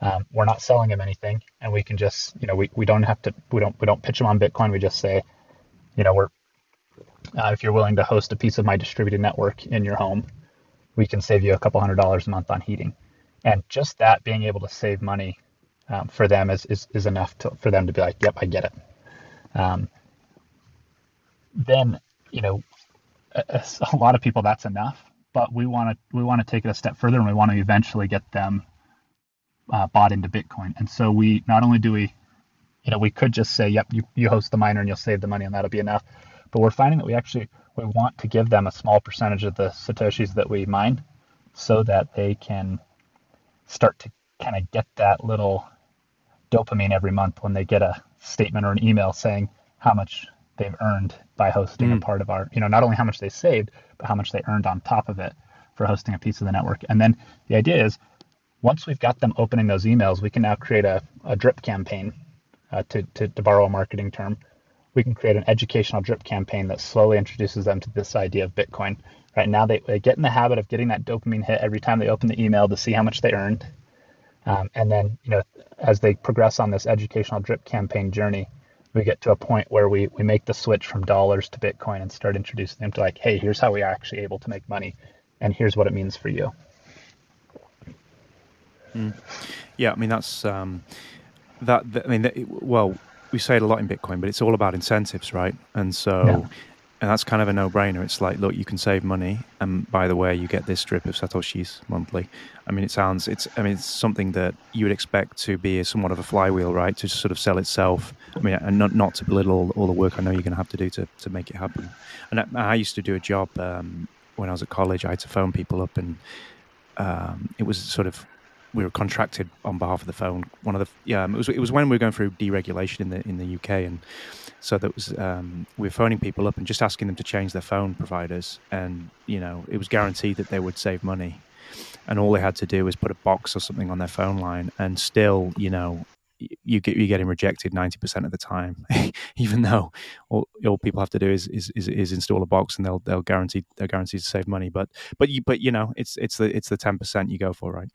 um, we're not selling them anything, and we can just you know we, we don't have to we don't we don't pitch them on Bitcoin. We just say, you know, we're uh, if you're willing to host a piece of my distributed network in your home, we can save you a couple hundred dollars a month on heating. And just that being able to save money um, for them is, is, is enough to, for them to be like, yep, I get it. Um, then you know a, a, lot of people that's enough but we want to we want to take it a step further and we want to eventually get them uh, bought into bitcoin and so we not only do we you know we could just say yep you, you host the miner and you'll save the money and that'll be enough but we're finding that we actually we want to give them a small percentage of the satoshis that we mine so that they can start to kind of get that little dopamine every month when they get a statement or an email saying how much they've earned by hosting mm. a part of our, you know, not only how much they saved, but how much they earned on top of it for hosting a piece of the network. And then the idea is once we've got them opening those emails, we can now create a, a drip campaign uh, to, to, to borrow a marketing term. We can create an educational drip campaign that slowly introduces them to this idea of Bitcoin. Right now, they, they get in the habit of getting that dopamine hit every time they open the email to see how much they earned. Um, and then, you know, as they progress on this educational drip campaign journey, we get to a point where we, we make the switch from dollars to Bitcoin and start introducing them to like, hey, here's how we are actually able to make money, and here's what it means for you. Mm. Yeah, I mean that's um, that, I mean, that, well, we say it a lot in Bitcoin, but it's all about incentives, right? And so yeah and that's kind of a no-brainer. It's like, look, you can save money, and by the way, you get this strip of satoshis monthly. I mean, it sounds, it's, I mean, it's something that you would expect to be somewhat of a flywheel, right? To sort of sell itself. I mean, and not not to belittle all, all the work I know you're going to have to do to to make it happen. And I, I used to do a job um, when I was at college. I had to phone people up, and um, it was sort of we were contracted on behalf of the phone. One of the yeah, um, it was it was when we were going through deregulation in the in the UK, and so that was um, we were phoning people up and just asking them to change their phone providers, and you know it was guaranteed that they would save money, and all they had to do was put a box or something on their phone line, and still you know you get you're getting rejected ninety percent of the time, even though all, all people have to do is, is, is is install a box and they'll they'll guarantee they're guaranteed to save money. But but you but you know it's it's the it's the ten percent you go for, right?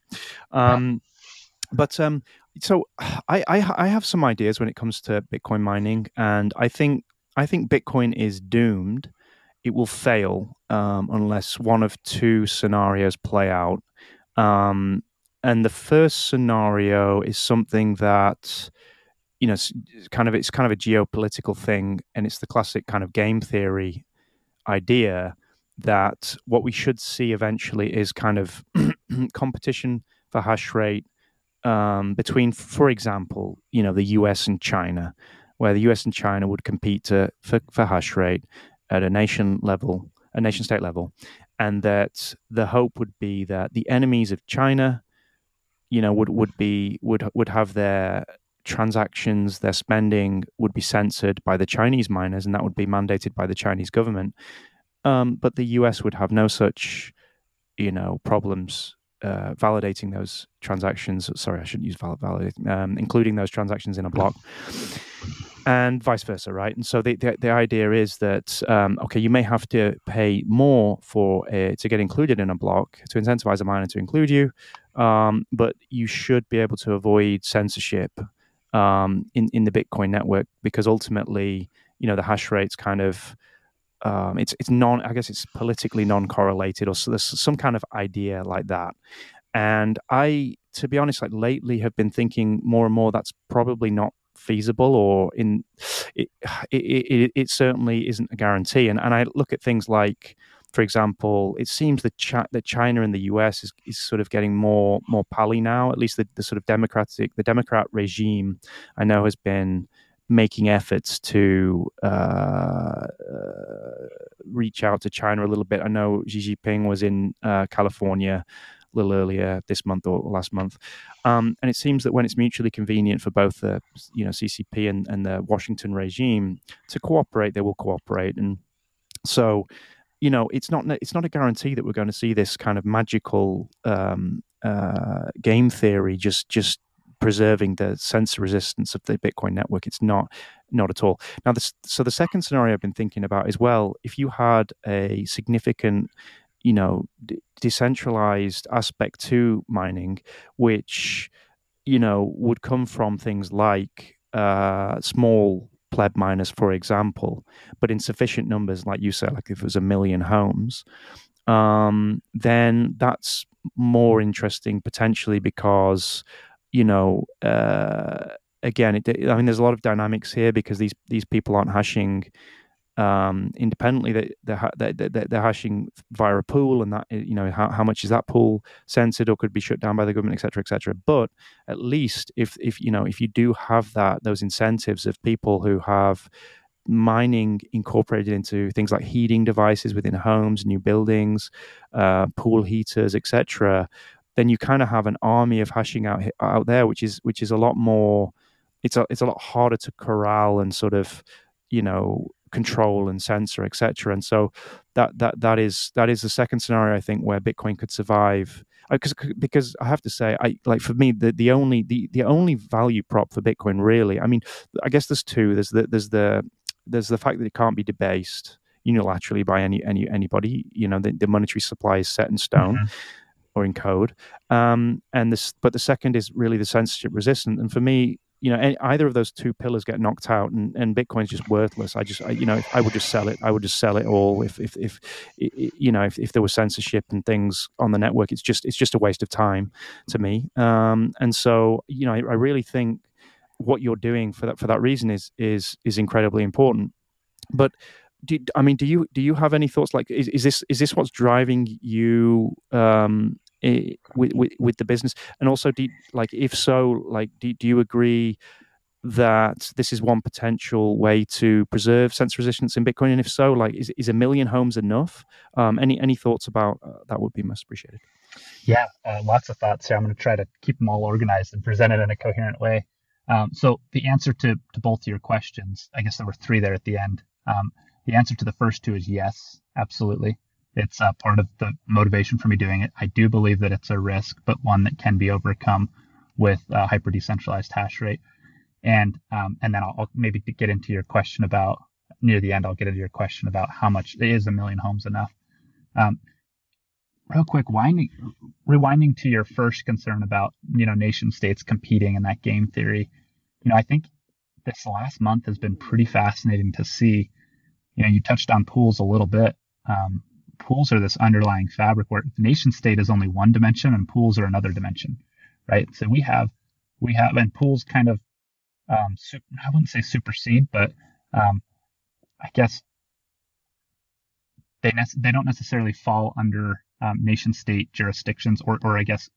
Um, but um, so I, I I have some ideas when it comes to Bitcoin mining, and I think I think Bitcoin is doomed. It will fail um, unless one of two scenarios play out. Um, and the first scenario is something that you know, kind of it's kind of a geopolitical thing, and it's the classic kind of game theory idea that what we should see eventually is kind of competition for hash rate um, between, for example, you know, the US and China, where the US and China would compete to, for, for hash rate at a nation level, a nation state level, and that the hope would be that the enemies of China, you know, would would be would would have their transactions, their spending would be censored by the Chinese miners, and that would be mandated by the Chinese government. Um, but the US would have no such, you know, problems uh, validating those transactions. Sorry, I shouldn't use validate, um, including those transactions in a block, and vice versa, right? And so the the, the idea is that um, okay, you may have to pay more for a, to get included in a block to incentivize a miner to include you, um, but you should be able to avoid censorship um, in in the Bitcoin network because ultimately, you know, the hash rate's kind of um, it's it's non I guess it's politically non-correlated or so there's some kind of idea like that. And I, to be honest, like lately have been thinking more and more that's probably not feasible or in it it, it, it certainly isn't a guarantee. And and I look at things like for example, it seems that, Ch- that China and the US is, is sort of getting more more pally now. At least the, the sort of democratic the Democrat regime I know has been making efforts to uh, uh, reach out to China a little bit. I know Xi Jinping was in uh, California little earlier this month or last month, um, and it seems that when it's mutually convenient for both the you know CCP and, and the Washington regime to cooperate, they will cooperate, and so you know it's not it's not a guarantee that we're going to see this kind of magical um, uh, game theory just just preserving the censor resistance of the Bitcoin network. It's not, not at all. Now, this, so the second scenario I've been thinking about is well, if you had a significant, you know, decentralized aspect to mining, which, you know, would come from things like uh, small pleb miners, for example, but in sufficient numbers, like you said, like if it was a million homes, um, then that's more interesting potentially because you know, uh, again, it, I mean, there's a lot of dynamics here because these these people aren't hashing um, independently. They, they're, they're, they're, hashing via a pool, and that you know how, how much is that pool censored or could be shut down by the government, etc., etc. But at least if if you know if you do have that those incentives of people who have mining incorporated into things like heating devices within homes, new buildings, uh, pool heaters, etc then you kind of have an army of hashing out out there, which is which is a lot more. It's a it's a lot harder to corral and sort of you know control and censor, etc. And so that that that is that is the second scenario I think where Bitcoin could survive. Because uh, because I have to say, I like for me the, the only the, the only value prop for Bitcoin really. I mean, I guess there's two. There's the there's the there's the fact that it can't be debased unilaterally by any any anybody. You know, the, the monetary supply is set in stone. Mm-hmm or in code. Um, and this, but the second is really the censorship resistant. And for me, you know, any, either of those two pillars get knocked out, and, and Bitcoin's just worthless. I just, I, you know, I would just sell it. I would just sell it all. If, if, if, you know, if, if there was censorship and things on the network, it's just, it's just a waste of time to me. Um, and so, you know, I, I really think what you're doing for that for that reason is is is incredibly important. But do, I mean, do you do you have any thoughts? Like, is, is this is this what's driving you um, with, with, with the business? And also, do you, like if so, like do, do you agree that this is one potential way to preserve censor resistance in Bitcoin? And if so, like is, is a million homes enough? Um, any any thoughts about uh, that would be most appreciated. Yeah, uh, lots of thoughts here. I'm going to try to keep them all organized and present it in a coherent way. Um, so the answer to, to both your questions, I guess there were three there at the end. Um, the answer to the first two is yes, absolutely. It's uh, part of the motivation for me doing it. I do believe that it's a risk, but one that can be overcome with a hyper decentralized hash rate. And um, and then I'll, I'll, maybe get into your question about near the end. I'll get into your question about how much is a million homes enough. Um, real quick, winding, rewinding to your first concern about you know nation states competing in that game theory. You know, I think this last month has been pretty fascinating to see. You know, you touched on pools a little bit. Um, pools are this underlying fabric where the nation state is only one dimension and pools are another dimension, right? So we have, we have, and pools kind of, um, super, I wouldn't say supersede, but um, I guess they ne- they don't necessarily fall under um, nation state jurisdictions or, or I guess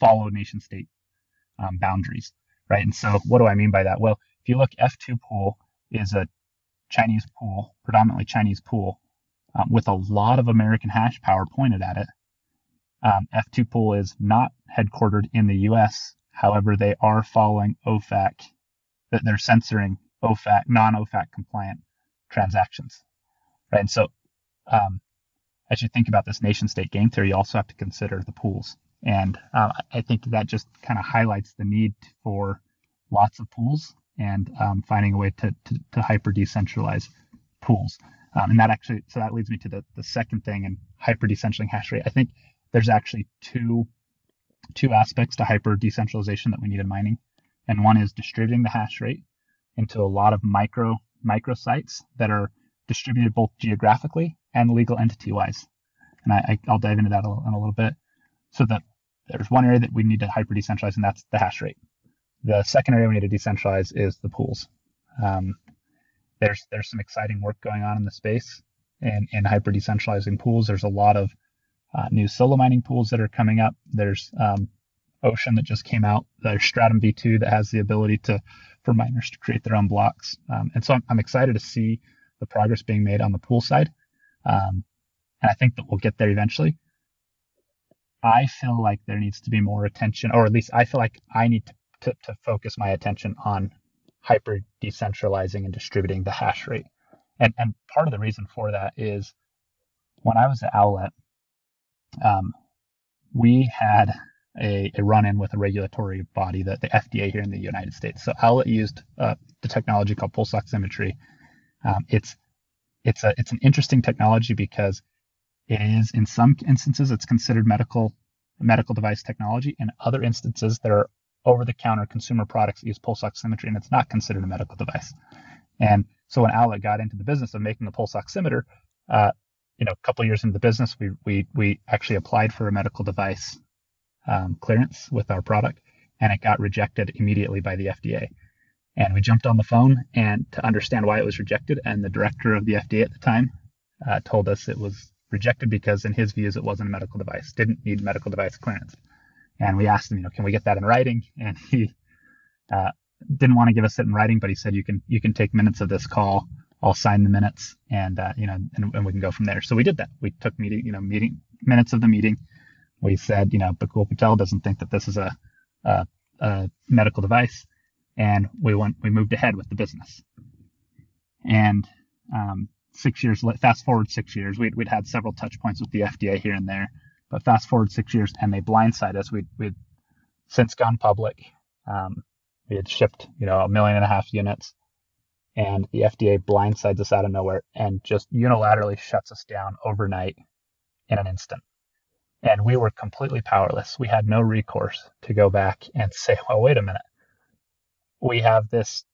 follow nation state um, boundaries, right? And so what do I mean by that? Well, if you look, F2 pool is a Chinese pool, predominantly Chinese pool um, with a lot of American hash power pointed at it. Um, F2 Pool is not headquartered in the US. However, they are following OFAC, that they're censoring OFAC, non OFAC compliant transactions. Right. And so, um, as you think about this nation state game theory, you also have to consider the pools. And uh, I think that just kind of highlights the need for lots of pools and um, finding a way to, to, to hyper decentralize pools. Um, and that actually, so that leads me to the, the second thing in hyper decentralizing hash rate. I think there's actually two two aspects to hyper decentralization that we need in mining. And one is distributing the hash rate into a lot of micro micro sites that are distributed both geographically and legal entity wise. And I, I'll dive into that a, in a little bit. So that there's one area that we need to hyper decentralize, and that's the hash rate. The second area we need to decentralize is the pools. Um, there's there's some exciting work going on in the space and hyper decentralizing pools. There's a lot of uh, new solo mining pools that are coming up. There's um, Ocean that just came out. There's Stratum V2 that has the ability to for miners to create their own blocks. Um, and so I'm, I'm, excited to see the progress being made on the pool side. Um, and I think that we'll get there eventually. I feel like there needs to be more attention, or at least I feel like I need to, to, to focus my attention on hyper decentralizing and distributing the hash rate. And, and part of the reason for that is when I was at Owlet, um, we had a, a run-in with a regulatory body, the, the FDA here in the United States. So Owlet used uh, the technology called pulse oximetry. Um, it's it's a it's an interesting technology because it is in some instances it's considered medical medical device technology. In other instances, there are over-the-counter consumer products use pulse oximetry, and it's not considered a medical device. And so when Owlet got into the business of making the pulse oximeter, uh, you know, a couple years into the business, we we we actually applied for a medical device um, clearance with our product, and it got rejected immediately by the FDA. And we jumped on the phone and to understand why it was rejected, and the director of the FDA at the time uh, told us it was rejected because, in his views, it wasn't a medical device, didn't need medical device clearance. And we asked him, you know, can we get that in writing? And he uh, didn't want to give us it in writing, but he said you can you can take minutes of this call I'll sign the minutes and, uh, you know, and, and, we can go from there. So we did that. We took meeting, you know, meeting minutes of the meeting. We said, you know, Bakul Patel doesn't think that this is a, a, a medical device. And we went, we moved ahead with the business. And, um, six years, fast forward six years, we'd, we'd had several touch points with the FDA here and there, but fast forward six years and they blindsided us. We'd, we'd since gone public. Um, we had shipped, you know, a million and a half units and the FDA blindsides us out of nowhere and just unilaterally shuts us down overnight in an instant. And we were completely powerless. We had no recourse to go back and say, well, wait a minute. We have this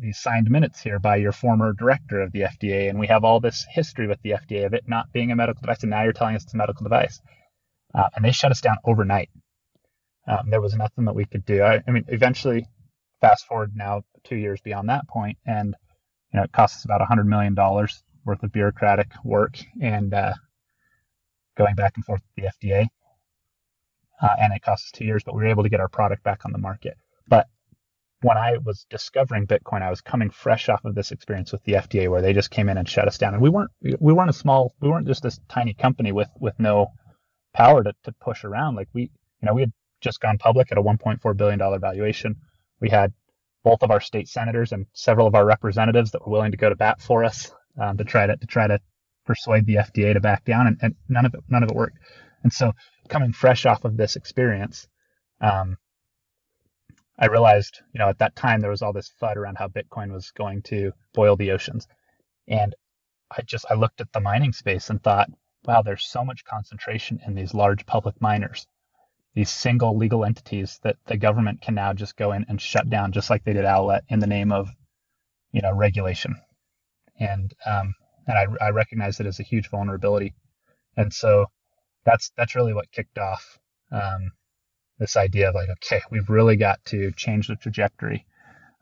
these signed minutes here by your former director of the FDA, and we have all this history with the FDA of it not being a medical device, and now you're telling us it's a medical device. Uh, and they shut us down overnight. Um, there was nothing that we could do. I, I mean, eventually, fast forward now two years beyond that point, and you know, it costs us about a $100 million worth of bureaucratic work and uh, going back and forth with the FDA. Uh, and it cost us two years, but we were able to get our product back on the market. But when I was discovering Bitcoin, I was coming fresh off of this experience with the FDA, where they just came in and shut us down. And we weren't we weren't a small we weren't just this tiny company with with no power to, to push around. Like we you know we had just gone public at a 1.4 billion dollar valuation. We had both of our state senators and several of our representatives that were willing to go to bat for us um, to try to to try to persuade the FDA to back down, and, and, none of it none of it worked. And so, coming fresh off of this experience, um, I realized, you know, at that time there was all this FUD around how Bitcoin was going to boil the oceans, and I just I looked at the mining space and thought, wow, there's so much concentration in these large public miners these single legal entities that the government can now just go in and shut down, just like they did Owlet in the name of, you know, regulation. And um, and I, I recognize it as a huge vulnerability. And so that's that's really what kicked off um, this idea of like, okay, we've really got to change the trajectory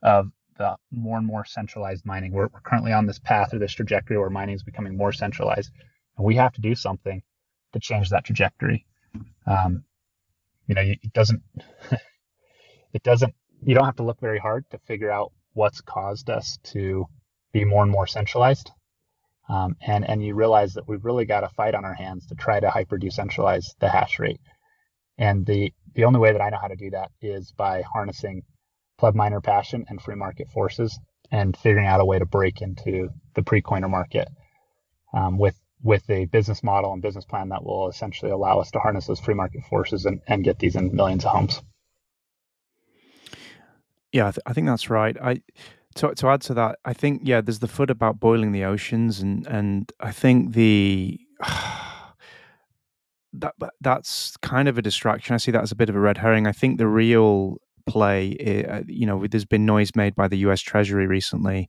of the more and more centralized mining. We're, we're currently on this path or this trajectory where mining is becoming more centralized, and we have to do something to change that trajectory. Um, you know, it doesn't, it doesn't, you don't have to look very hard to figure out what's caused us to be more and more centralized. Um, and and you realize that we've really got a fight on our hands to try to hyper decentralize the hash rate. And the the only way that I know how to do that is by harnessing pleb miner passion and free market forces and figuring out a way to break into the pre-coiner market um, with with a business model and business plan that will essentially allow us to harness those free market forces and, and get these in millions of homes. Yeah, I, th- I think that's right. I to to add to that, I think yeah, there's the FUD about boiling the oceans, and and I think the that that's kind of a distraction. I see that as a bit of a red herring. I think the real play, uh, you know, there's been noise made by the U.S. Treasury recently,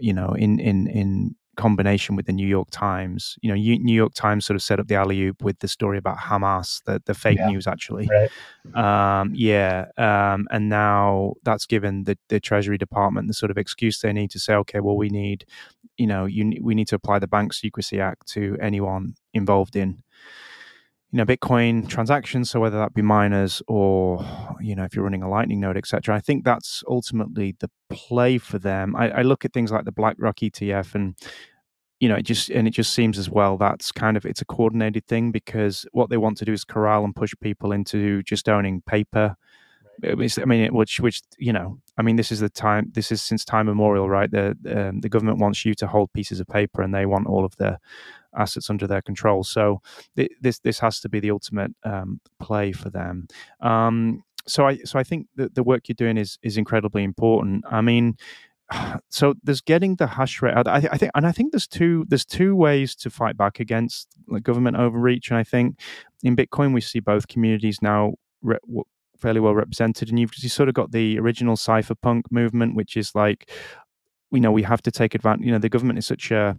you know, in in in combination with the New York Times. You know, New York Times sort of set up the alley oop with the story about Hamas, the, the fake yeah, news actually. Right. Um, yeah. Um, and now that's given the, the Treasury Department the sort of excuse they need to say, okay, well, we need, you know, you, we need to apply the Bank Secrecy Act to anyone involved in you know bitcoin transactions so whether that be miners or you know if you're running a lightning node etc i think that's ultimately the play for them I, I, look at things like the blackrock etf and you know it just and it just seems as well that's kind of it's a coordinated thing because what they want to do is corral and push people into just owning paper I mean, which, which you know, I mean, this is the time. This is since time immemorial, right? The um, the government wants you to hold pieces of paper, and they want all of the assets under their control. So th- this this has to be the ultimate um, play for them. Um, so I so I think that the work you're doing is is incredibly important. I mean, so there's getting the hash rate. I, I, think, and I think there's two there's two ways to fight back against like government overreach. And I think in Bitcoin we see both communities now re- fairly well represented. And you've you sort of got the original cypherpunk movement, which is like, you know, we have to take advantage. You know, the government is such a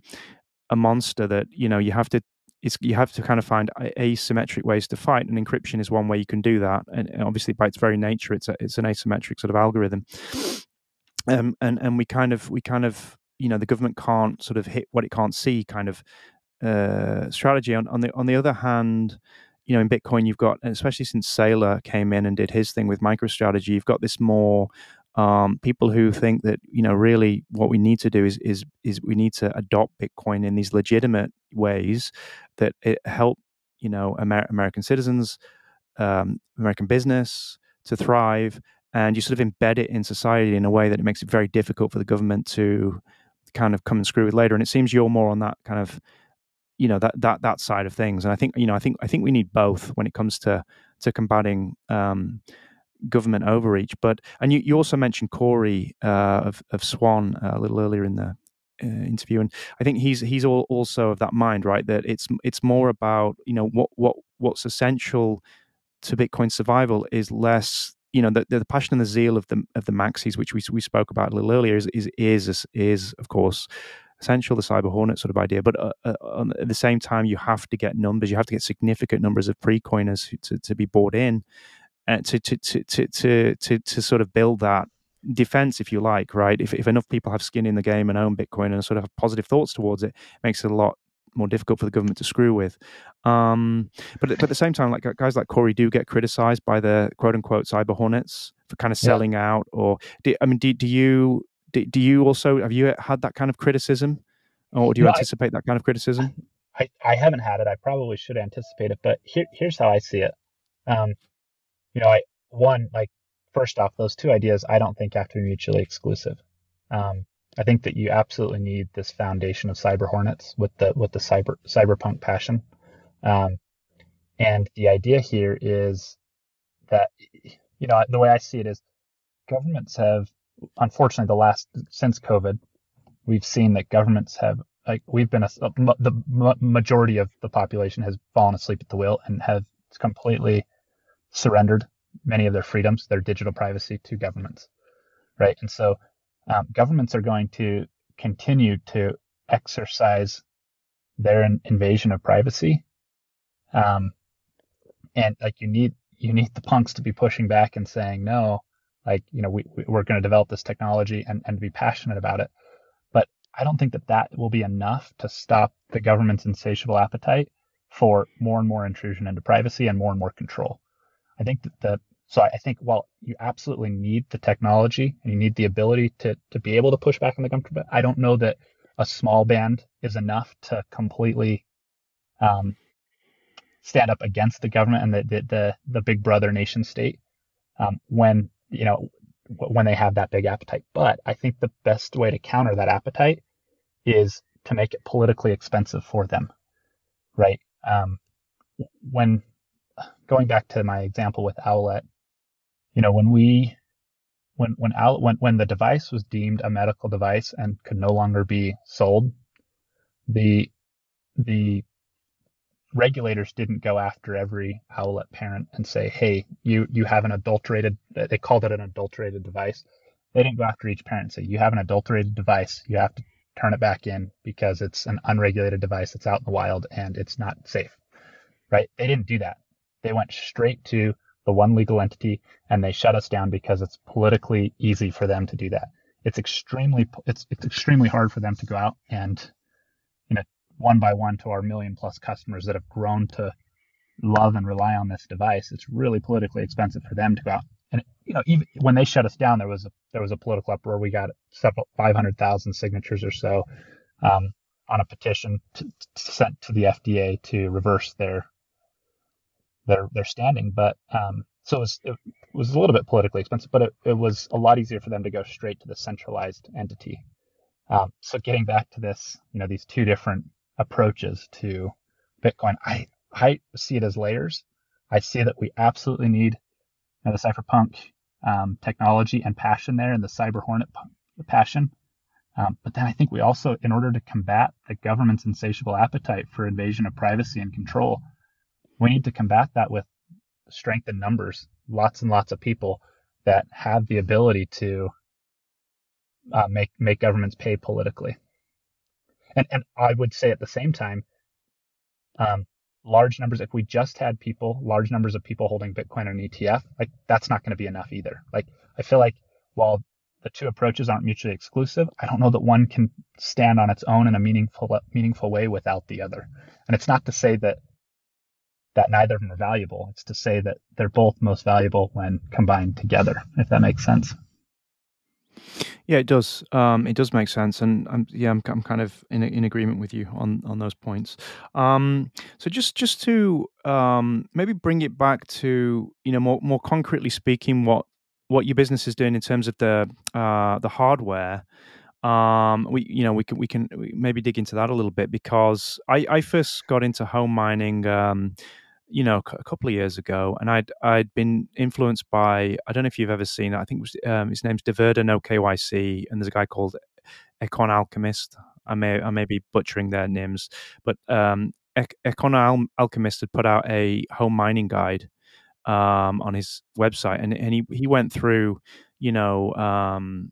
a monster that you know you have to it's, you have to kind of find asymmetric ways to fight, and encryption is one way you can do that. And obviously, by its very nature, it's a, it's an asymmetric sort of algorithm. Um, and and we kind of we kind of you know the government can't sort of hit what it can't see kind of uh, strategy. On on the on the other hand, you know in Bitcoin you've got, especially since Saylor came in and did his thing with MicroStrategy, you've got this more um, people who think that you know really what we need to do is is is we need to adopt Bitcoin in these legitimate ways that it help you know Amer- American citizens, um, American business to thrive, and you sort of embed it in society in a way that it makes it very difficult for the government to kind of come and screw with later. And it seems you're more on that kind of you know that that that side of things. And I think you know I think I think we need both when it comes to to combating. Um, government overreach. But and you, you also mentioned Cory uh, of of Swan uh, a little earlier in the uh, interview, and I think he's he's all, also of that mind, right? That it's it's more about you know what what what's essential to Bitcoin survival is less you know the, the passion and the zeal of the of the maxis, which we we spoke about a little earlier, is is is, is of course essential the cyber hornet sort of idea but uh, uh, at the same time you have to get numbers you have to get significant numbers of pre-coiners to, to be bought in uh, to, to, to, to, to, to, to sort of build that defense, if you like, right? If, if enough people have skin in the game and own Bitcoin and sort of have positive thoughts towards it, it makes it a lot more difficult for the government to screw with. Um, but, but at the same time, like guys like Cory do get criticized by the quote unquote cyber hornets for kind of selling yeah. out. Or do, I mean, do, do you do, do you also have you had that kind of criticism, or do you no, anticipate I, that kind of criticism? I, I haven't had it. I probably should anticipate it, but here, here's how I see it. Um, you know, I one like first off, those two ideas I don't think have to be mutually exclusive. Um, I think that you absolutely need this foundation of cyber hornets with the with the cyber cyberpunk passion. Um, and the idea here is that you know the way I see it is governments have unfortunately the last since COVID we've seen that governments have like we've been a, the majority of the population has fallen asleep at the wheel and have completely surrendered many of their freedoms, their digital privacy to governments, right? And so um, governments are going to continue to exercise their in- invasion of privacy. Um, and like you need you need the punks to be pushing back and saying no, like you know we we're going to develop this technology and and be passionate about it. But I don't think that that will be enough to stop the government's insatiable appetite for more and more intrusion into privacy and more and more control. I think that the so I think while you absolutely need the technology and you need the ability to to be able to push back on the government, I don't know that a small band is enough to completely um, stand up against the government and the the the, the big brother nation state um, when you know when they have that big appetite. But I think the best way to counter that appetite is to make it politically expensive for them, right? Um, when going back to my example with Owlet, you know, when we when when Owl, when when the device was deemed a medical device and could no longer be sold, the the regulators didn't go after every Owlet parent and say, "Hey, you you have an adulterated." They called it an adulterated device. They didn't go after each parent and say, "You have an adulterated device. You have to turn it back in because it's an unregulated device that's out in the wild and it's not safe." Right? They didn't do that. They went straight to the one legal entity and they shut us down because it's politically easy for them to do that. It's extremely it's it's extremely hard for them to go out and you know one by one to our million plus customers that have grown to love and rely on this device. It's really politically expensive for them to go out and you know even when they shut us down there was a there was a political uproar. We got several 500,000 signatures or so um, on a petition to, to sent to the FDA to reverse their their their standing. But um, so it was, it was a little bit politically expensive, but it, it was a lot easier for them to go straight to the centralized entity. Um, so getting back to this, you know, these two different approaches to Bitcoin, I I see it as layers. I see that we absolutely need you know, the cypherpunk um, technology and passion there, and the cyber hornet passion. Um, but then I think we also, in order to combat the government's insatiable appetite for invasion of privacy and control, we need to combat that with strength in numbers, lots and lots of people that have the ability to uh, make make governments pay politically. And and I would say at the same time, um, large numbers. If we just had people, large numbers of people holding Bitcoin on ETF, like that's not going to be enough either. Like I feel like while the two approaches aren't mutually exclusive, I don't know that one can stand on its own in a meaningful meaningful way without the other. And it's not to say that that neither of them are valuable. It's to say that they're both most valuable when combined together, if that makes sense. Yeah, it does. Um, it does make sense, and yeah, I'm, I'm kind of in in agreement with you on on those points. Um, so just just to um, maybe bring it back to you know more more concretely speaking, what what your business is doing in terms of the uh, the hardware. Um, we you know we can we can maybe dig into that a little bit because I I first got into home mining. Um, you know, a couple of years ago, and I'd I'd been influenced by I don't know if you've ever seen. I think was, um, his name's Diverter No KYC, and there's a guy called Econ Alchemist. I may I may be butchering their names, but um, Econ Al- Alchemist had put out a home mining guide um, on his website, and and he he went through, you know, um,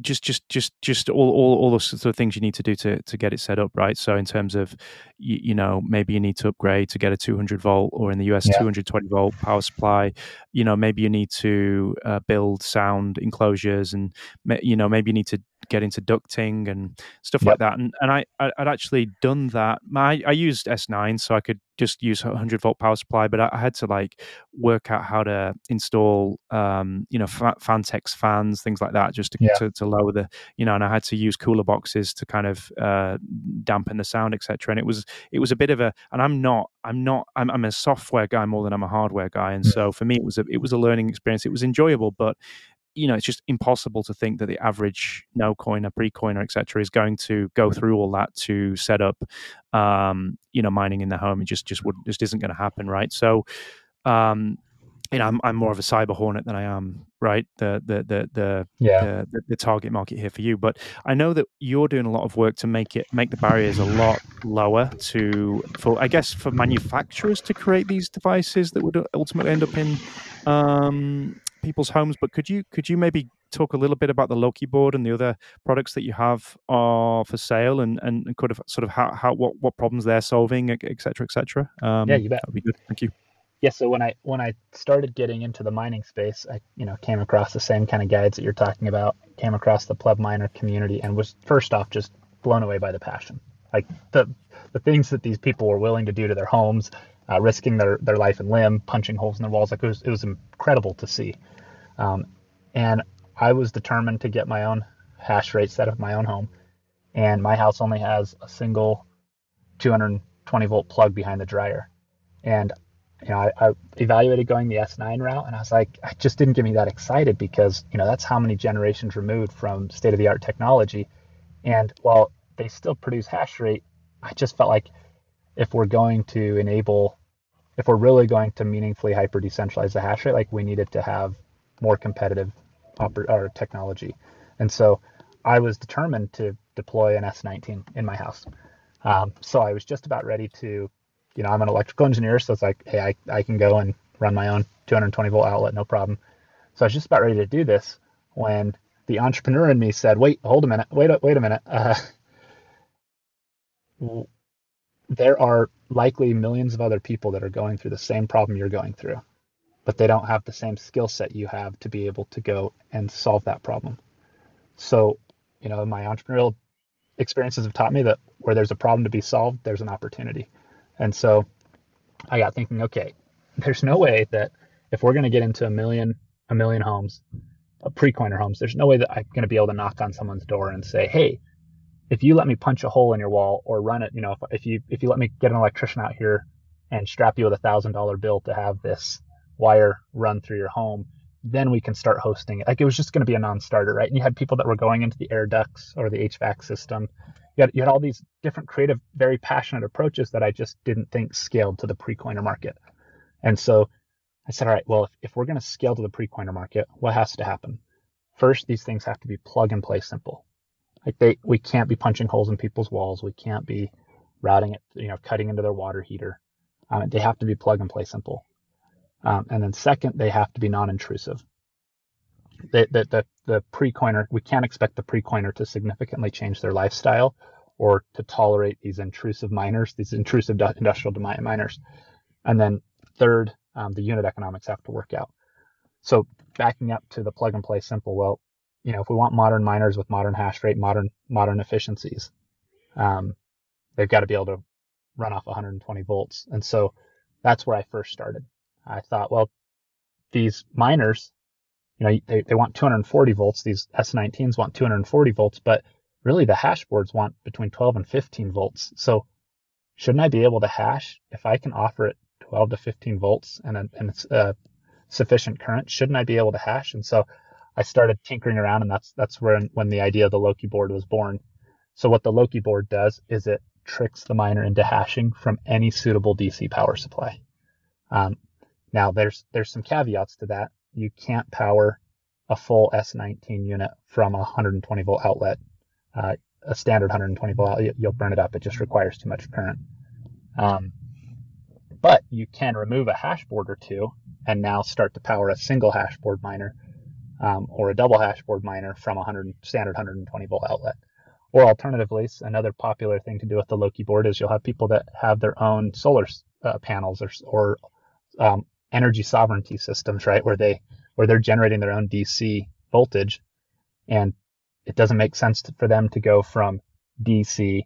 just just just just all all all the sort of things you need to do to to get it set up right so in terms of you, you know maybe you need to upgrade to get a 200 volt or in the us yeah. 220 volt power supply you know maybe you need to uh, build sound enclosures and you know maybe you need to get into ducting and stuff yep. like that. And and I I'd actually done that. My I used S9, so I could just use a 100 volt power supply, but I, I had to like work out how to install um you know Phanteks fans, things like that, just to, yeah. to, to lower the you know. And I had to use cooler boxes to kind of uh, dampen the sound, etc. And it was it was a bit of a. And I'm not I'm not I'm, I'm a software guy more than I'm a hardware guy, and mm. so for me it was a it was a learning experience. It was enjoyable, but you know, it's just impossible to think that the average no coiner, pre coiner, etc., is going to go through all that to set up, um, you know, mining in the home. It just just would just isn't going to happen, right? So, um, you know, I'm, I'm more of a cyber hornet than I am, right? The the the the, yeah. the the target market here for you. But I know that you're doing a lot of work to make it make the barriers a lot lower to for I guess for manufacturers to create these devices that would ultimately end up in um, people's homes. But could you could you maybe talk a little bit about the Loki board and the other products that you have are for sale and and could have sort of how, how what what problems they're solving, et cetera, et cetera. Um, yeah, you bet. That'd be good. Thank you. Yeah, so when I when I started getting into the mining space, I you know came across the same kind of guides that you're talking about. Came across the pleb miner community and was first off just blown away by the passion, like the the things that these people were willing to do to their homes, uh, risking their their life and limb, punching holes in their walls. Like it was it was incredible to see. Um, and I was determined to get my own hash rate set of my own home. and my house only has a single 220 volt plug behind the dryer. And you know, I, I, evaluated going the S9 route, and I was like, I just didn't get me that excited because you know that's how many generations removed from state of the art technology. And while they still produce hash rate, I just felt like if we're going to enable, if we're really going to meaningfully hyper decentralize the hash rate, like we needed to have more competitive or technology. And so I was determined to deploy an S19 in my house. Um, so I was just about ready to, you know, I'm an electrical engineer, so it's like, hey, I, I can go and run my own 220 volt outlet, no problem. So I was just about ready to do this when the entrepreneur in me said, wait, hold a minute, wait, wait a minute. Uh, there are likely millions of other people that are going through the same problem you're going through, but they don't have the same skill set you have to be able to go and solve that problem. So, you know, my entrepreneurial experiences have taught me that where there's a problem to be solved, there's an opportunity. And so I got thinking, okay, there's no way that if we're going to get into a million, a million homes, pre-coiner homes, there's no way that I'm going to be able to knock on someone's door and say, hey, if you let me punch a hole in your wall or run it, you know, if, if you if you let me get an electrician out here and strap you with a thousand dollar bill to have this wire run through your home, then we can start hosting it. Like it was just going to be a non-starter, right? And you had people that were going into the air ducts or the HVAC system. You had, you had all these different creative, very passionate approaches that I just didn't think scaled to the pre-coiner market. And so I said, all right, well, if, if we're going to scale to the pre-coiner market, what has to happen? First, these things have to be plug and play simple. Like they, we can't be punching holes in people's walls. We can't be routing it, you know, cutting into their water heater. Um, they have to be plug and play simple. Um, and then second, they have to be non-intrusive. The, the, the, the pre-coiner, we can't expect the pre-coiner to significantly change their lifestyle or to tolerate these intrusive miners, these intrusive industrial miners. And then third, um, the unit economics have to work out. So backing up to the plug and play simple, well, you know, if we want modern miners with modern hash rate, modern modern efficiencies, um, they've got to be able to run off 120 volts. And so that's where I first started. I thought, well, these miners, you know, they, they want 240 volts. These S19s want 240 volts, but really the hash boards want between 12 and 15 volts. So shouldn't I be able to hash if I can offer it 12 to 15 volts and, a, and it's a sufficient current? Shouldn't I be able to hash? And so I started tinkering around, and that's that's when when the idea of the Loki board was born. So what the Loki board does is it tricks the miner into hashing from any suitable DC power supply. Now there's there's some caveats to that. You can't power a full S19 unit from a 120 volt outlet. Uh, a standard 120 volt outlet, you'll burn it up. It just requires too much current. Um, but you can remove a hash board or two and now start to power a single hash board miner um, or a double hash board miner from a 100 standard 120 volt outlet. Or alternatively, another popular thing to do with the Loki board is you'll have people that have their own solar uh, panels or, or um, energy sovereignty systems, right, where they where they're generating their own DC voltage, and it doesn't make sense to, for them to go from DC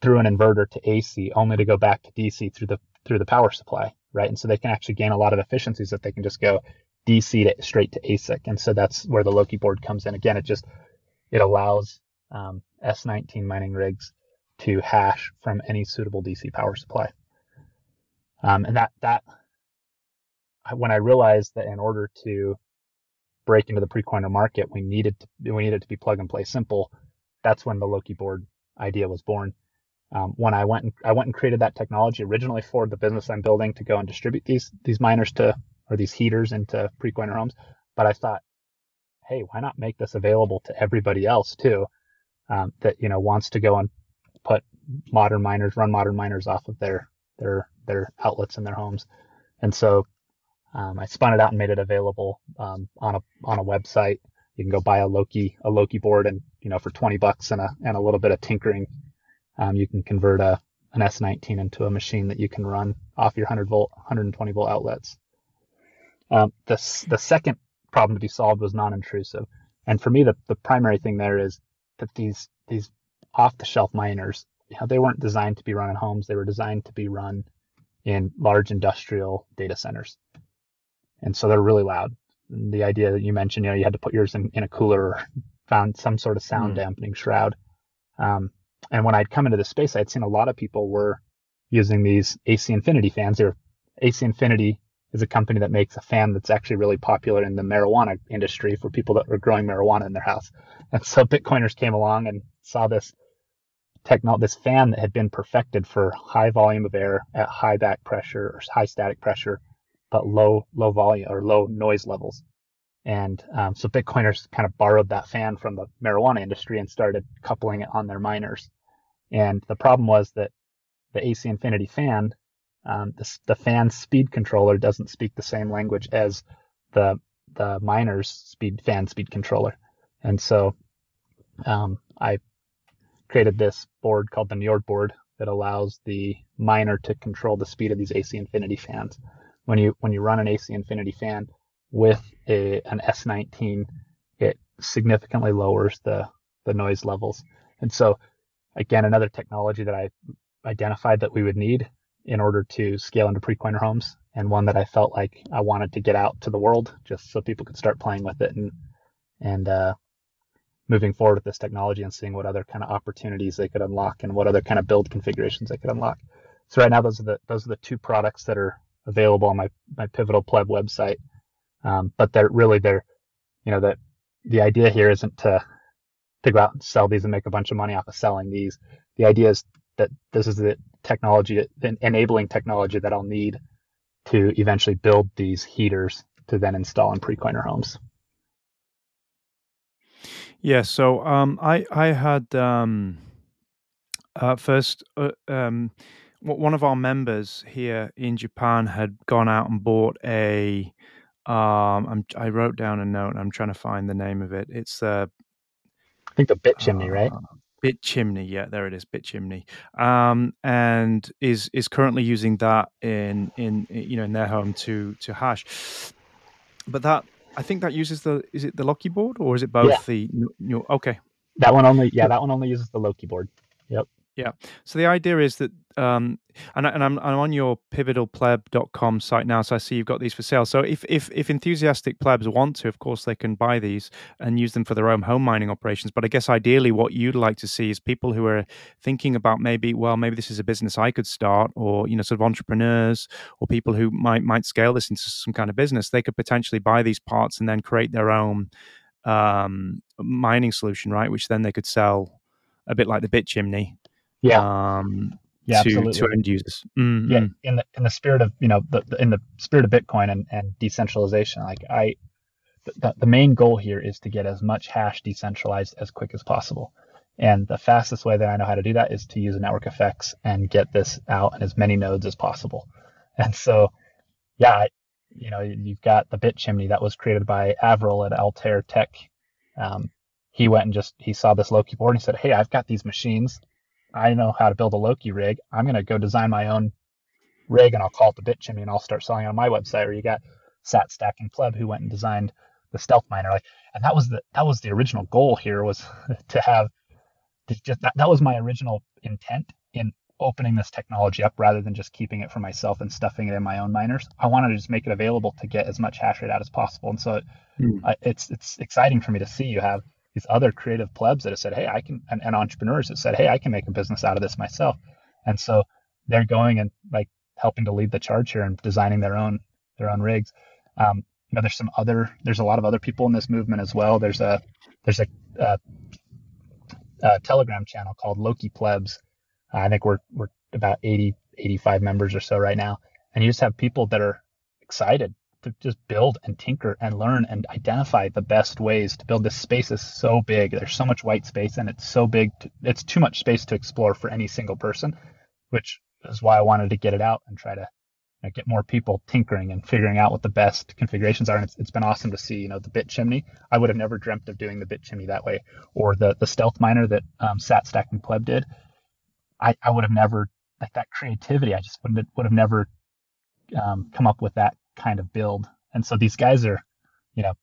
through an inverter to AC, only to go back to DC through the through the power supply, right? And so they can actually gain a lot of efficiencies that they can just go DC to straight to ASIC. And so that's where the Loki board comes in. Again, it just, it allows um, S19 mining rigs to hash from any suitable DC power supply. Um, and that, that, when I realized that in order to break into the pre-coiner market, we needed to, we needed to be plug and play simple. That's when the Loki board idea was born. Um, when I went and I went and created that technology originally for the business I'm building to go and distribute these these miners to or these heaters into pre-coiner homes. But I thought, hey, why not make this available to everybody else too, um, that you know wants to go and put modern miners, run modern miners off of their their their outlets in their homes. And so um, I spun it out and made it available um, on a on a website. You can go buy a Loki a Loki board, and you know for 20 bucks and a and a little bit of tinkering, um, you can convert a an S19 into a machine that you can run off your 100 volt 120 volt outlets. Um, the, the second problem to be solved was non-intrusive. And for me, the, the primary thing there is that these, these off-the-shelf miners, you know, they weren't designed to be run in homes. They were designed to be run in large industrial data centers. And so they're really loud. The idea that you mentioned, you know, you had to put yours in, in a cooler or found some sort of sound mm. dampening shroud. Um, and when I'd come into the space, I'd seen a lot of people were using these AC Infinity fans. Or AC Infinity is a company that makes a fan that's actually really popular in the marijuana industry for people that are growing marijuana in their house. And so Bitcoiners came along and saw this techno this fan that had been perfected for high volume of air at high back pressure or high static pressure, but low low volume or low noise levels. And um, so Bitcoiners kind of borrowed that fan from the marijuana industry and started coupling it on their miners. And the problem was that the AC Infinity fan, um, the, the fan speed controller doesn't speak the same language as the the miner's speed fan speed controller. And so um, I created this board called the Njord board that allows the miner to control the speed of these AC Infinity fans. When you when you run an AC Infinity fan, with a, an S19, it significantly lowers the, the noise levels. And so, again, another technology that I identified that we would need in order to scale into pre-coiner homes, and one that I felt like I wanted to get out to the world just so people could start playing with it and and uh, moving forward with this technology and seeing what other kind of opportunities they could unlock and what other kind of build configurations they could unlock. So right now, those are the those are the two products that are available on my my Pivotal Pleb website. Um, but they're really they're, you know, that the idea here isn't to to go out and sell these and make a bunch of money off of selling these. The idea is that this is the technology, enabling technology that I'll need to eventually build these heaters to then install in pre-coiner homes. Yeah, so um, I I had um, uh, first uh, um, one of our members here in Japan had gone out and bought a um, I'm, I wrote down a note. I'm trying to find the name of it. It's uh, I think the bit chimney, uh, right? Bit chimney, yeah, there it is, bit chimney, um, and is is currently using that in in you know in their home to to hash. But that I think that uses the is it the Loki board or is it both yeah. the new, okay? That one only, yeah, that one only uses the Loki board. Yep. Yeah. So the idea is that, um, and, and I'm, I'm on your pivotalpleb.com site now, so I see you've got these for sale. So if, if if enthusiastic plebs want to, of course, they can buy these and use them for their own home mining operations. But I guess ideally, what you'd like to see is people who are thinking about maybe, well, maybe this is a business I could start, or you know, sort of entrepreneurs, or people who might might scale this into some kind of business. They could potentially buy these parts and then create their own um, mining solution, right? Which then they could sell a bit like the bit chimney yeah. Um, yeah, to, absolutely. to end users. Mm-hmm. Yeah, in the in the spirit of you know the, the, in the spirit of Bitcoin and, and decentralization, like I, the, the main goal here is to get as much hash decentralized as quick as possible. And the fastest way that I know how to do that is to use network effects and get this out in as many nodes as possible. And so, yeah, you know, you've got the bit chimney that was created by Avril at Altair Tech. Um, he went and just he saw this Loki board and he said, "Hey, I've got these machines I know how to build a Loki rig. I'm going to go design my own rig and I'll call it the bit chimney and I'll start selling it on my website. Or you got Sat Stack and Pleb who went and designed the stealth miner. Like, and that was the that was the original goal here was to have to just that, that was my original intent in opening this technology up rather than just keeping it for myself and stuffing it in my own miners. I wanted to just make it available to get as much hash rate out as possible. And so mm. I, it's it's exciting for me to see you have these other creative plebs that have said, hey, I can, and, and entrepreneurs that said, hey, I can make a business out of this myself. And so they're going and like helping to lead the charge here and designing their own their own rigs. Um, you know, there's some other, there's a lot of other people in this movement as well. There's a there's a, a, a Telegram channel called Loki Plebs. I think we're we're about 80 85 members or so right now, and you just have people that are excited to just build and tinker and learn and identify the best ways to build. This space is so big. There's so much white space and it's so big to, it's too much space to explore for any single person which is why i wanted to get it out and try to you know, get more people tinkering and figuring out what the best configurations are. And it's, it's been awesome to see you know the bit chimney. I would have never dreamt of doing the bit chimney that way or the the stealth miner that um, sat stack and pleb did. I i would have never like that creativity i just would have, would have never um, come up with that kind of build. And so these guys are, you know,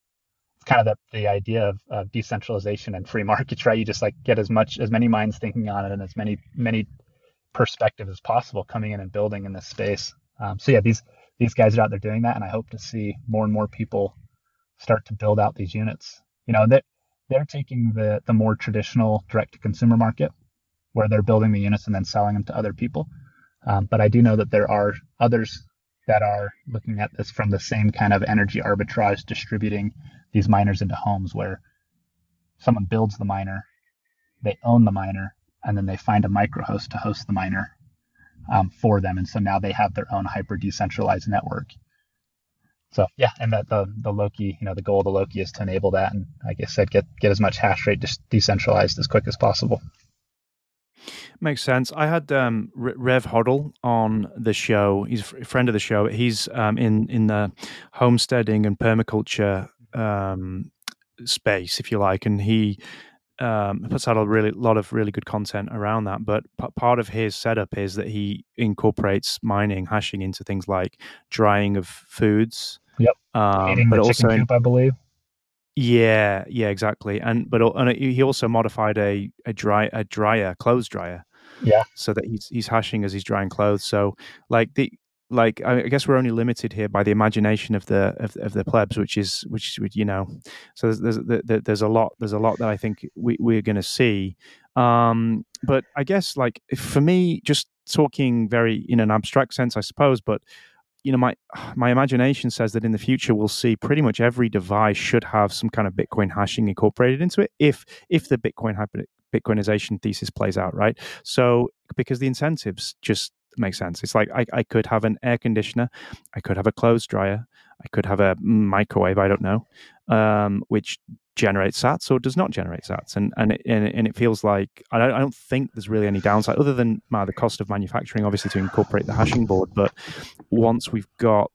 it's kind of the, the idea of, decentralization and free markets, right? You just like get as much, as many minds thinking on it and as many, many perspectives as possible coming in and building in this space. Um, so yeah, these, these guys are out there doing that. And I hope to see more and more people start to build out these units. You know, that they're, they're taking the, the more traditional direct to consumer market where they're building the units and then selling them to other people. Um, but I do know that there are others that are looking at this from the same kind of energy arbitrage, distributing these miners into homes where someone builds the miner, they own the miner, and then they find a microhost to host the miner um, for them. And so now they have their own hyper decentralized network. So yeah, and that the the Loki, you know, the goal of the Loki is to enable that, and like I said, get get as much hash rate decentralized as quick as possible. Makes sense. I had um, Rev Hodl on the show. He's a friend of the show. He's um, in in the homesteading and permaculture um, space, if you like, and he um, puts out a really lot of really good content around that. But p- part of his setup is that he incorporates mining, hashing into things like drying of foods. Yep. Um, but also, coop, I believe. Yeah, yeah, exactly. And but and he also modified a a dry a dryer, clothes dryer. Yeah. So that he's he's hashing as he's drying clothes. So like the like I guess we're only limited here by the imagination of the of, of the plebs, which is which you know. So there's there's, there's a lot there's a lot that I think we we're going to see. Um, but I guess like for me, just talking very in an abstract sense, I suppose, but you know my my imagination says that in the future we'll see pretty much every device should have some kind of bitcoin hashing incorporated into it if if the bitcoin bitcoinization thesis plays out right? So because the incentives just make sense. It's like I, I could have an air conditioner i could have a clothes dryer i could have a microwave i don't know um, which generates sats or does not generate sats. And and it, and, it feels like I don't, I don't think there's really any downside other than the cost of manufacturing obviously to incorporate the hashing board. But once we've got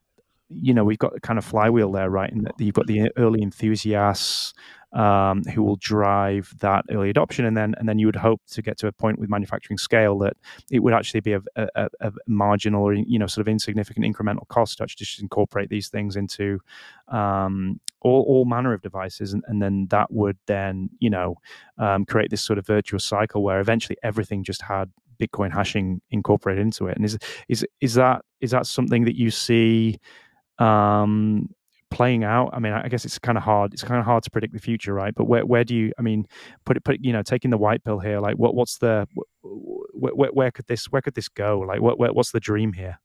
you know we've got the kind of flywheel there right and you've got the early enthusiasts um, who will drive that early adoption, and then and then you would hope to get to a point with manufacturing scale that it would actually be a, a, a marginal or you know sort of insignificant incremental cost to actually just incorporate these things into um, all, all manner of devices, and, and then that would then you know um, create this sort of virtuous cycle where eventually everything just had Bitcoin hashing incorporated into it. And is is is that is that something that you see? Um, playing out i mean i guess it's kind of hard it's kind of hard to predict the future right? But where, where do you i mean put it put you know taking the white pill here like what what's the where, where, where could this where could this go? Like what where, what's the dream here?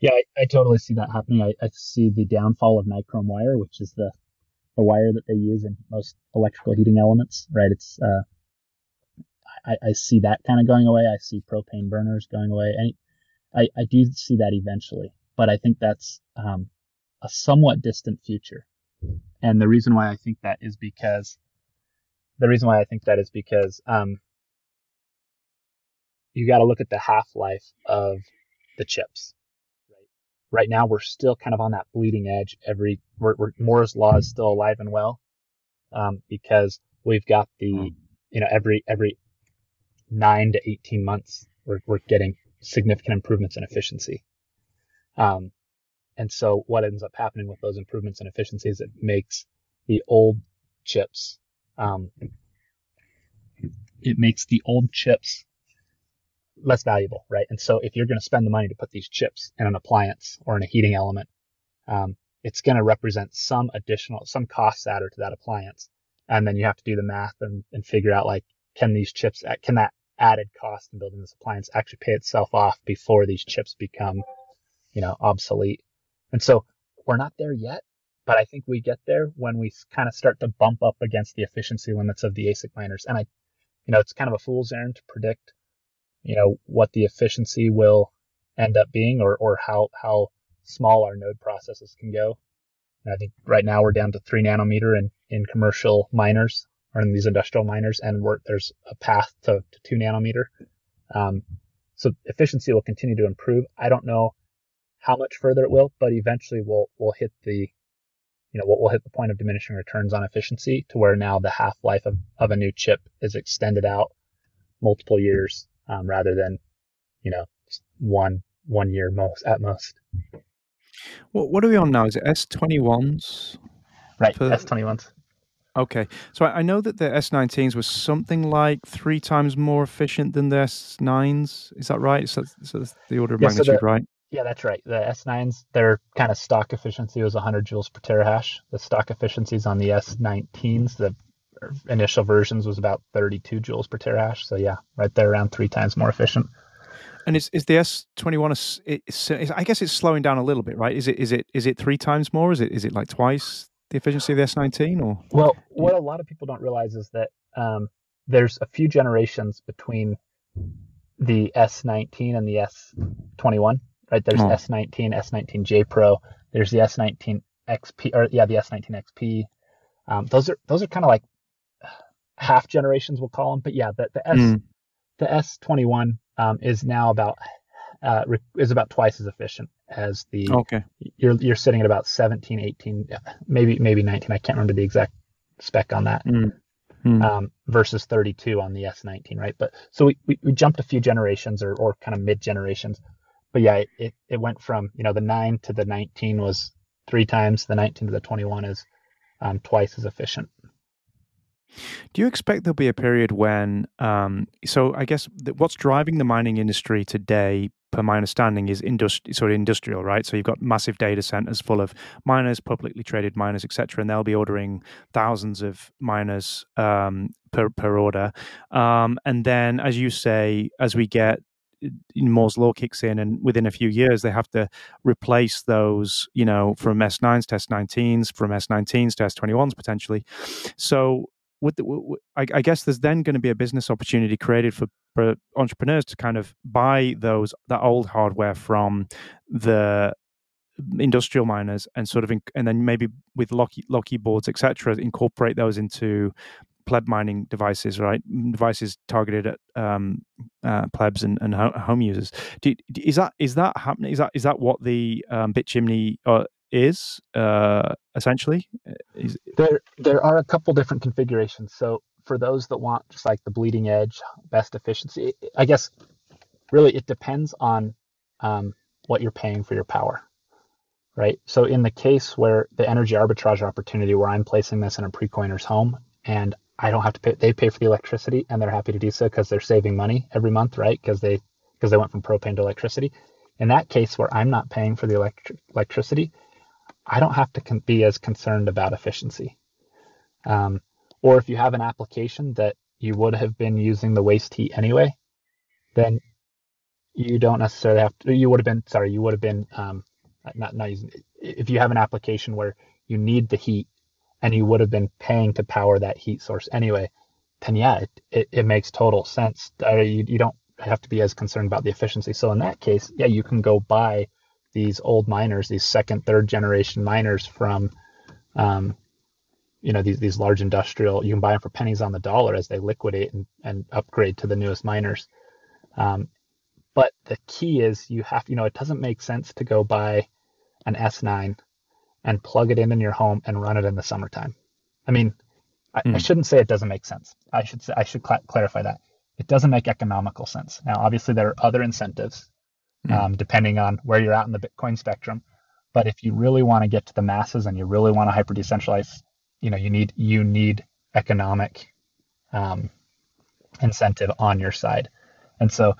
Yeah I, I, totally see that happening. I, I see the downfall of nichrome wire which is the the wire that they use in most electrical heating elements right? It's uh I, I see that kind of going away. I see propane burners going away. And I, I do see that eventually but i think that's um a somewhat distant future. And the reason why I think that is because the reason why I think that is because um, you got to look at the half life of the chips. Right. Right now, we're still kind of on that bleeding edge. Every we're, we're, Moore's law is still alive and well um, because we've got the hmm. you know every every nine to eighteen months we're we're getting significant improvements in efficiency. Um, and so what ends up happening with those improvements and efficiencies, it makes the old chips, um, it makes the old chips less valuable, right? And so if you're going to spend the money to put these chips in an appliance or in a heating element, um, it's going to represent some additional, some costs added to that appliance. And then you have to do the math and, and figure out like, can these chips, can that added cost in building this appliance actually pay itself off before these chips become, you know, obsolete? And so we're not there yet, but I think we get there when we kind of start to bump up against the efficiency limits of the ASIC miners. And I, you know, it's kind of a fool's errand to predict, you know, what the efficiency will end up being or, or how, how small our node processes can go. And I think right now we're down to three nanometer in, in commercial miners or in these industrial miners and there's a path to, to two nanometer. Um, so efficiency will continue to improve. I don't know how much further it will, but eventually we'll we'll hit the you know we'll, we'll hit the point of diminishing returns on efficiency to where now the half life of, of a new chip is extended out multiple years um, rather than you know one one year most at most. What what are we on now? Is it S twenty ones? Right, S twenty ones. Okay, so I know that the S19s was something like three times more efficient than the S9s. Is that right? So, so that's the order of yeah, magnitude, so the, right? Yeah, that's right. The S9s, their kind of stock efficiency was 100 joules per terahash. The stock efficiencies on the S19s, the initial versions was about 32 joules per terahash. So yeah, right there around three times more efficient. And is, is the S twenty one? I guess it's slowing down a little bit, right? Is it is it is it three times more? Is it is it like twice the efficiency of the S nineteen? Or well, what a lot of people don't realize is that um, there's a few generations between the S nineteen and the S twenty one. Right? There's oh. S19, S19J Pro. There's the S nineteen XP, or yeah, the S nineteen XP. Um, those are those are kind of like half generations, we'll call them. But yeah, the the S mm. the S twenty one um, is now about uh, is about twice as efficient as the okay you're you're sitting at about 17 18 maybe maybe 19 i can't remember the exact spec on that mm. Mm. Um, versus 32 on the s19 right but so we, we, we jumped a few generations or, or kind of mid generations but yeah it, it went from you know the 9 to the 19 was three times the 19 to the 21 is um, twice as efficient do you expect there'll be a period when, um, so I guess what's driving the mining industry today, per my understanding, is industri- sort of industrial, right? So you've got massive data centers full of miners, publicly traded miners, etc., and they'll be ordering thousands of miners um, per per order. Um, and then, as you say, as we get Moore's law kicks in, and within a few years they have to replace those, you know, from S9s to S19s, from S19s to S21s potentially. So would, the, I, I guess there's then going to be a business opportunity created for, for entrepreneurs to kind of buy those that old hardware from the industrial miners and sort of and then maybe with Loki boards etc incorporate those into pleb mining devices right devices targeted at um, uh, plebs and, and home users Do, is that is that happening is that is that what the um, bit chimney uh, is uh, essentially? Uh, is... There, there are a couple different configurations. So for those that want just like the bleeding edge, best efficiency, I guess really it depends on um, what you're paying for your power, right? So in the case where the energy arbitrage opportunity, where I'm placing this in a pre-coiner's home and I don't have to pay, they pay for the electricity and they're happy to do so because they're saving money every month, right? Because they because they went from propane to electricity. In that case where I'm not paying for the electric, electricity, I don't have to con- be as concerned about efficiency. Um, or if you have an application that you would have been using the waste heat anyway, then you don't necessarily have to, you would have been, sorry, you would have been, um, not, not using, if you have an application where you need the heat and you would have been paying to power that heat source anyway, then yeah, it, it, it makes total sense. Uh, you, you don't have to be as concerned about the efficiency. So in that case, yeah, you can go buy these old miners, these second, third generation miners from, um, you know, these these large industrial. You can buy them for pennies on the dollar as they liquidate and, and upgrade to the newest miners. Um, but the key is you have, you know, it doesn't make sense to go buy an S9 and plug it in in your home and run it in the summertime. I mean, I, mm. I shouldn't say it doesn't make sense. I should say I should cl- clarify that it doesn't make economical sense. Now, obviously, there are other incentives mm. um, depending on where you're at in the Bitcoin spectrum. But if you really want to get to the masses and you really want to hyper decentralize, you know, you need you need economic um, incentive on your side, and so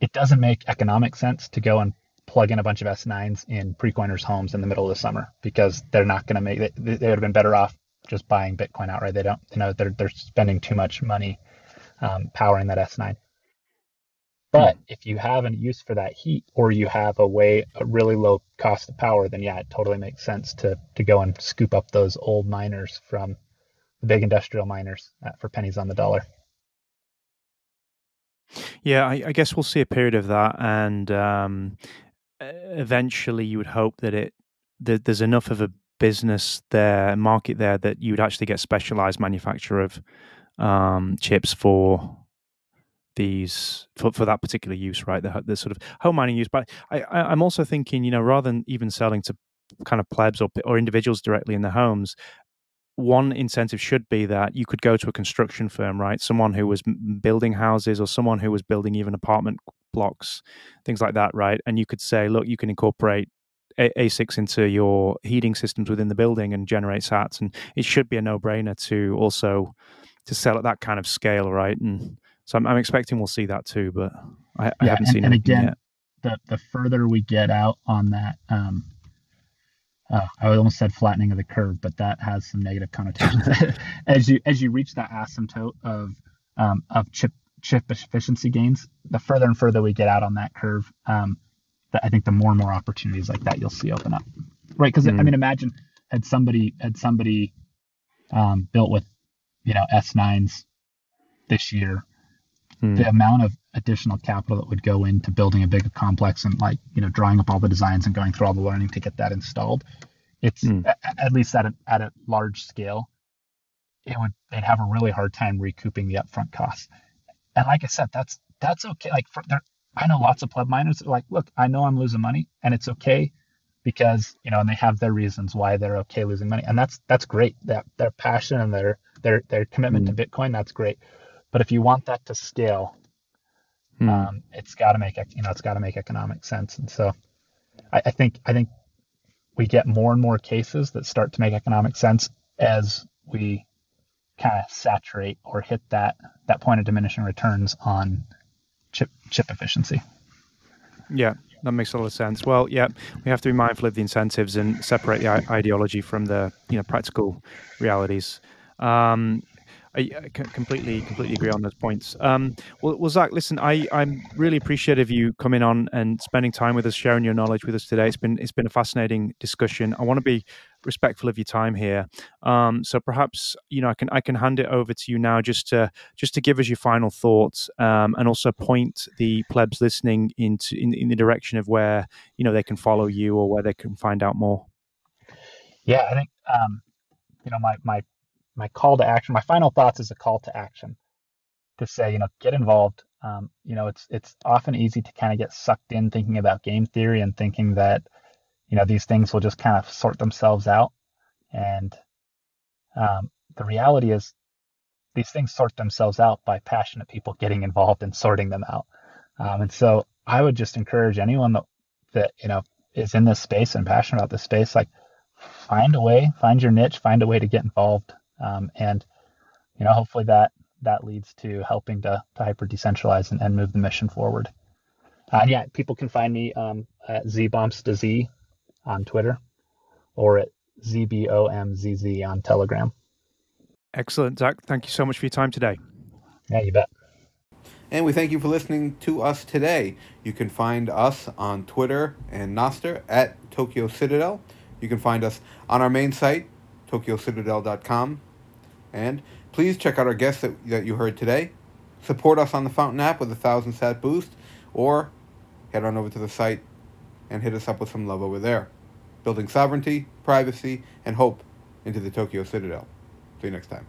it doesn't make economic sense to go and plug in a bunch of S9s in pre-coiners' homes in the middle of the summer because they're not going to make it. They would have been better off just buying Bitcoin outright. They don't, you know, they're they're spending too much money um, powering that S9. But hmm. if you have a use for that heat or you have a way, a really low cost of power, then yeah, it totally makes sense to, to go and scoop up those old miners from the big industrial miners for pennies on the dollar. Yeah, I, I guess we'll see a period of that. And um, eventually you would hope that it, that there's enough of a business there, market there that you would actually get specialized manufacture of um, chips for these for, for that particular use, right? The, the sort of home mining use. But I, I, am also thinking, you know, rather than even selling to kind of plebs or, or individuals directly in their homes, one incentive should be that you could go to a construction firm, right? Someone who was building houses or someone who was building even apartment blocks, things like that, right? And you could say, look, you can incorporate a- ASICs into your heating systems within the building and generate SATs, and it should be a no-brainer to also to sell at that kind of scale, right? And so I'm, I'm expecting we'll see that too, but I, yeah, I haven't and, seen and again, yet. the the further we get out on that um, uh, I almost said flattening of the curve, but that has some negative connotations. as you as you reach that asymptote of um, of chip chip efficiency gains, the further and further we get out on that curve, um, I think the more and more opportunities like that you'll see open up. Right? Because mm. I mean, imagine had somebody had somebody um, built with you know S9s this year, mm. the amount of additional capital that would go into building a bigger complex and like you know drawing up all the designs and going through all the learning to get that installed it's mm. at least at a, at a large scale it would they'd have a really hard time recouping the upfront costs and like i said that's that's okay. Like for there i know lots of pleb miners that are like look i know i'm losing money and it's okay because you know and they have their reasons why they're okay losing money. And that's that's great. That their passion and their their their commitment mm. to bitcoin that's great. But if you want that to scale Hmm. Um, it's got to make you know it's got to make economic sense, and so I, I think I think we get more and more cases that start to make economic sense as we kind of saturate or hit that that point of diminishing returns on chip chip efficiency. Yeah, that makes a lot of sense. Well, yeah, we have to be mindful of the incentives and separate the ideology from the you know practical realities. Um, I, I completely completely agree on those points. Um, well, well, Zack, listen, I I'm really appreciative of you coming on and spending time with us, sharing your knowledge with us today. It's been it's been a fascinating discussion. I want to be respectful of your time here. Um, so perhaps you know I can I can hand it over to you now just to just to give us your final thoughts um, and also point the plebs listening into in, in the direction of where you know they can follow you or where they can find out more. Yeah, I think um, you know my my my call to action, my final thoughts is a call to action to say, you know, get involved. Um, you know, it's it's often easy to kind of get sucked in thinking about game theory and thinking that, you know, these things will just kind of sort themselves out. And um, the reality is, these things sort themselves out by passionate people getting involved and sorting them out. Um, and so I would just encourage anyone that that you know is in this space and passionate about this space, like find a way, find your niche, find a way to get involved. Um, and you know, hopefully that that leads to helping to, to hyper decentralize and, and move the mission forward. Uh, yeah, people can find me um, at zbomstaz on Twitter or at zbomzz on Telegram. Excellent, Zack. Thank you so much for your time today. Yeah, you bet. And we thank you for listening to us today. You can find us on Twitter and Nostr at Tokyo Citadel. You can find us on our main site, tokyocitadel.com. And please check out our guests that, that you heard today. Support us on the Fountain app with a thousand sat boost, or head on over to the site and hit us up with some love over there. Building sovereignty, privacy, and hope into the Tokyo Citadel. See you next time.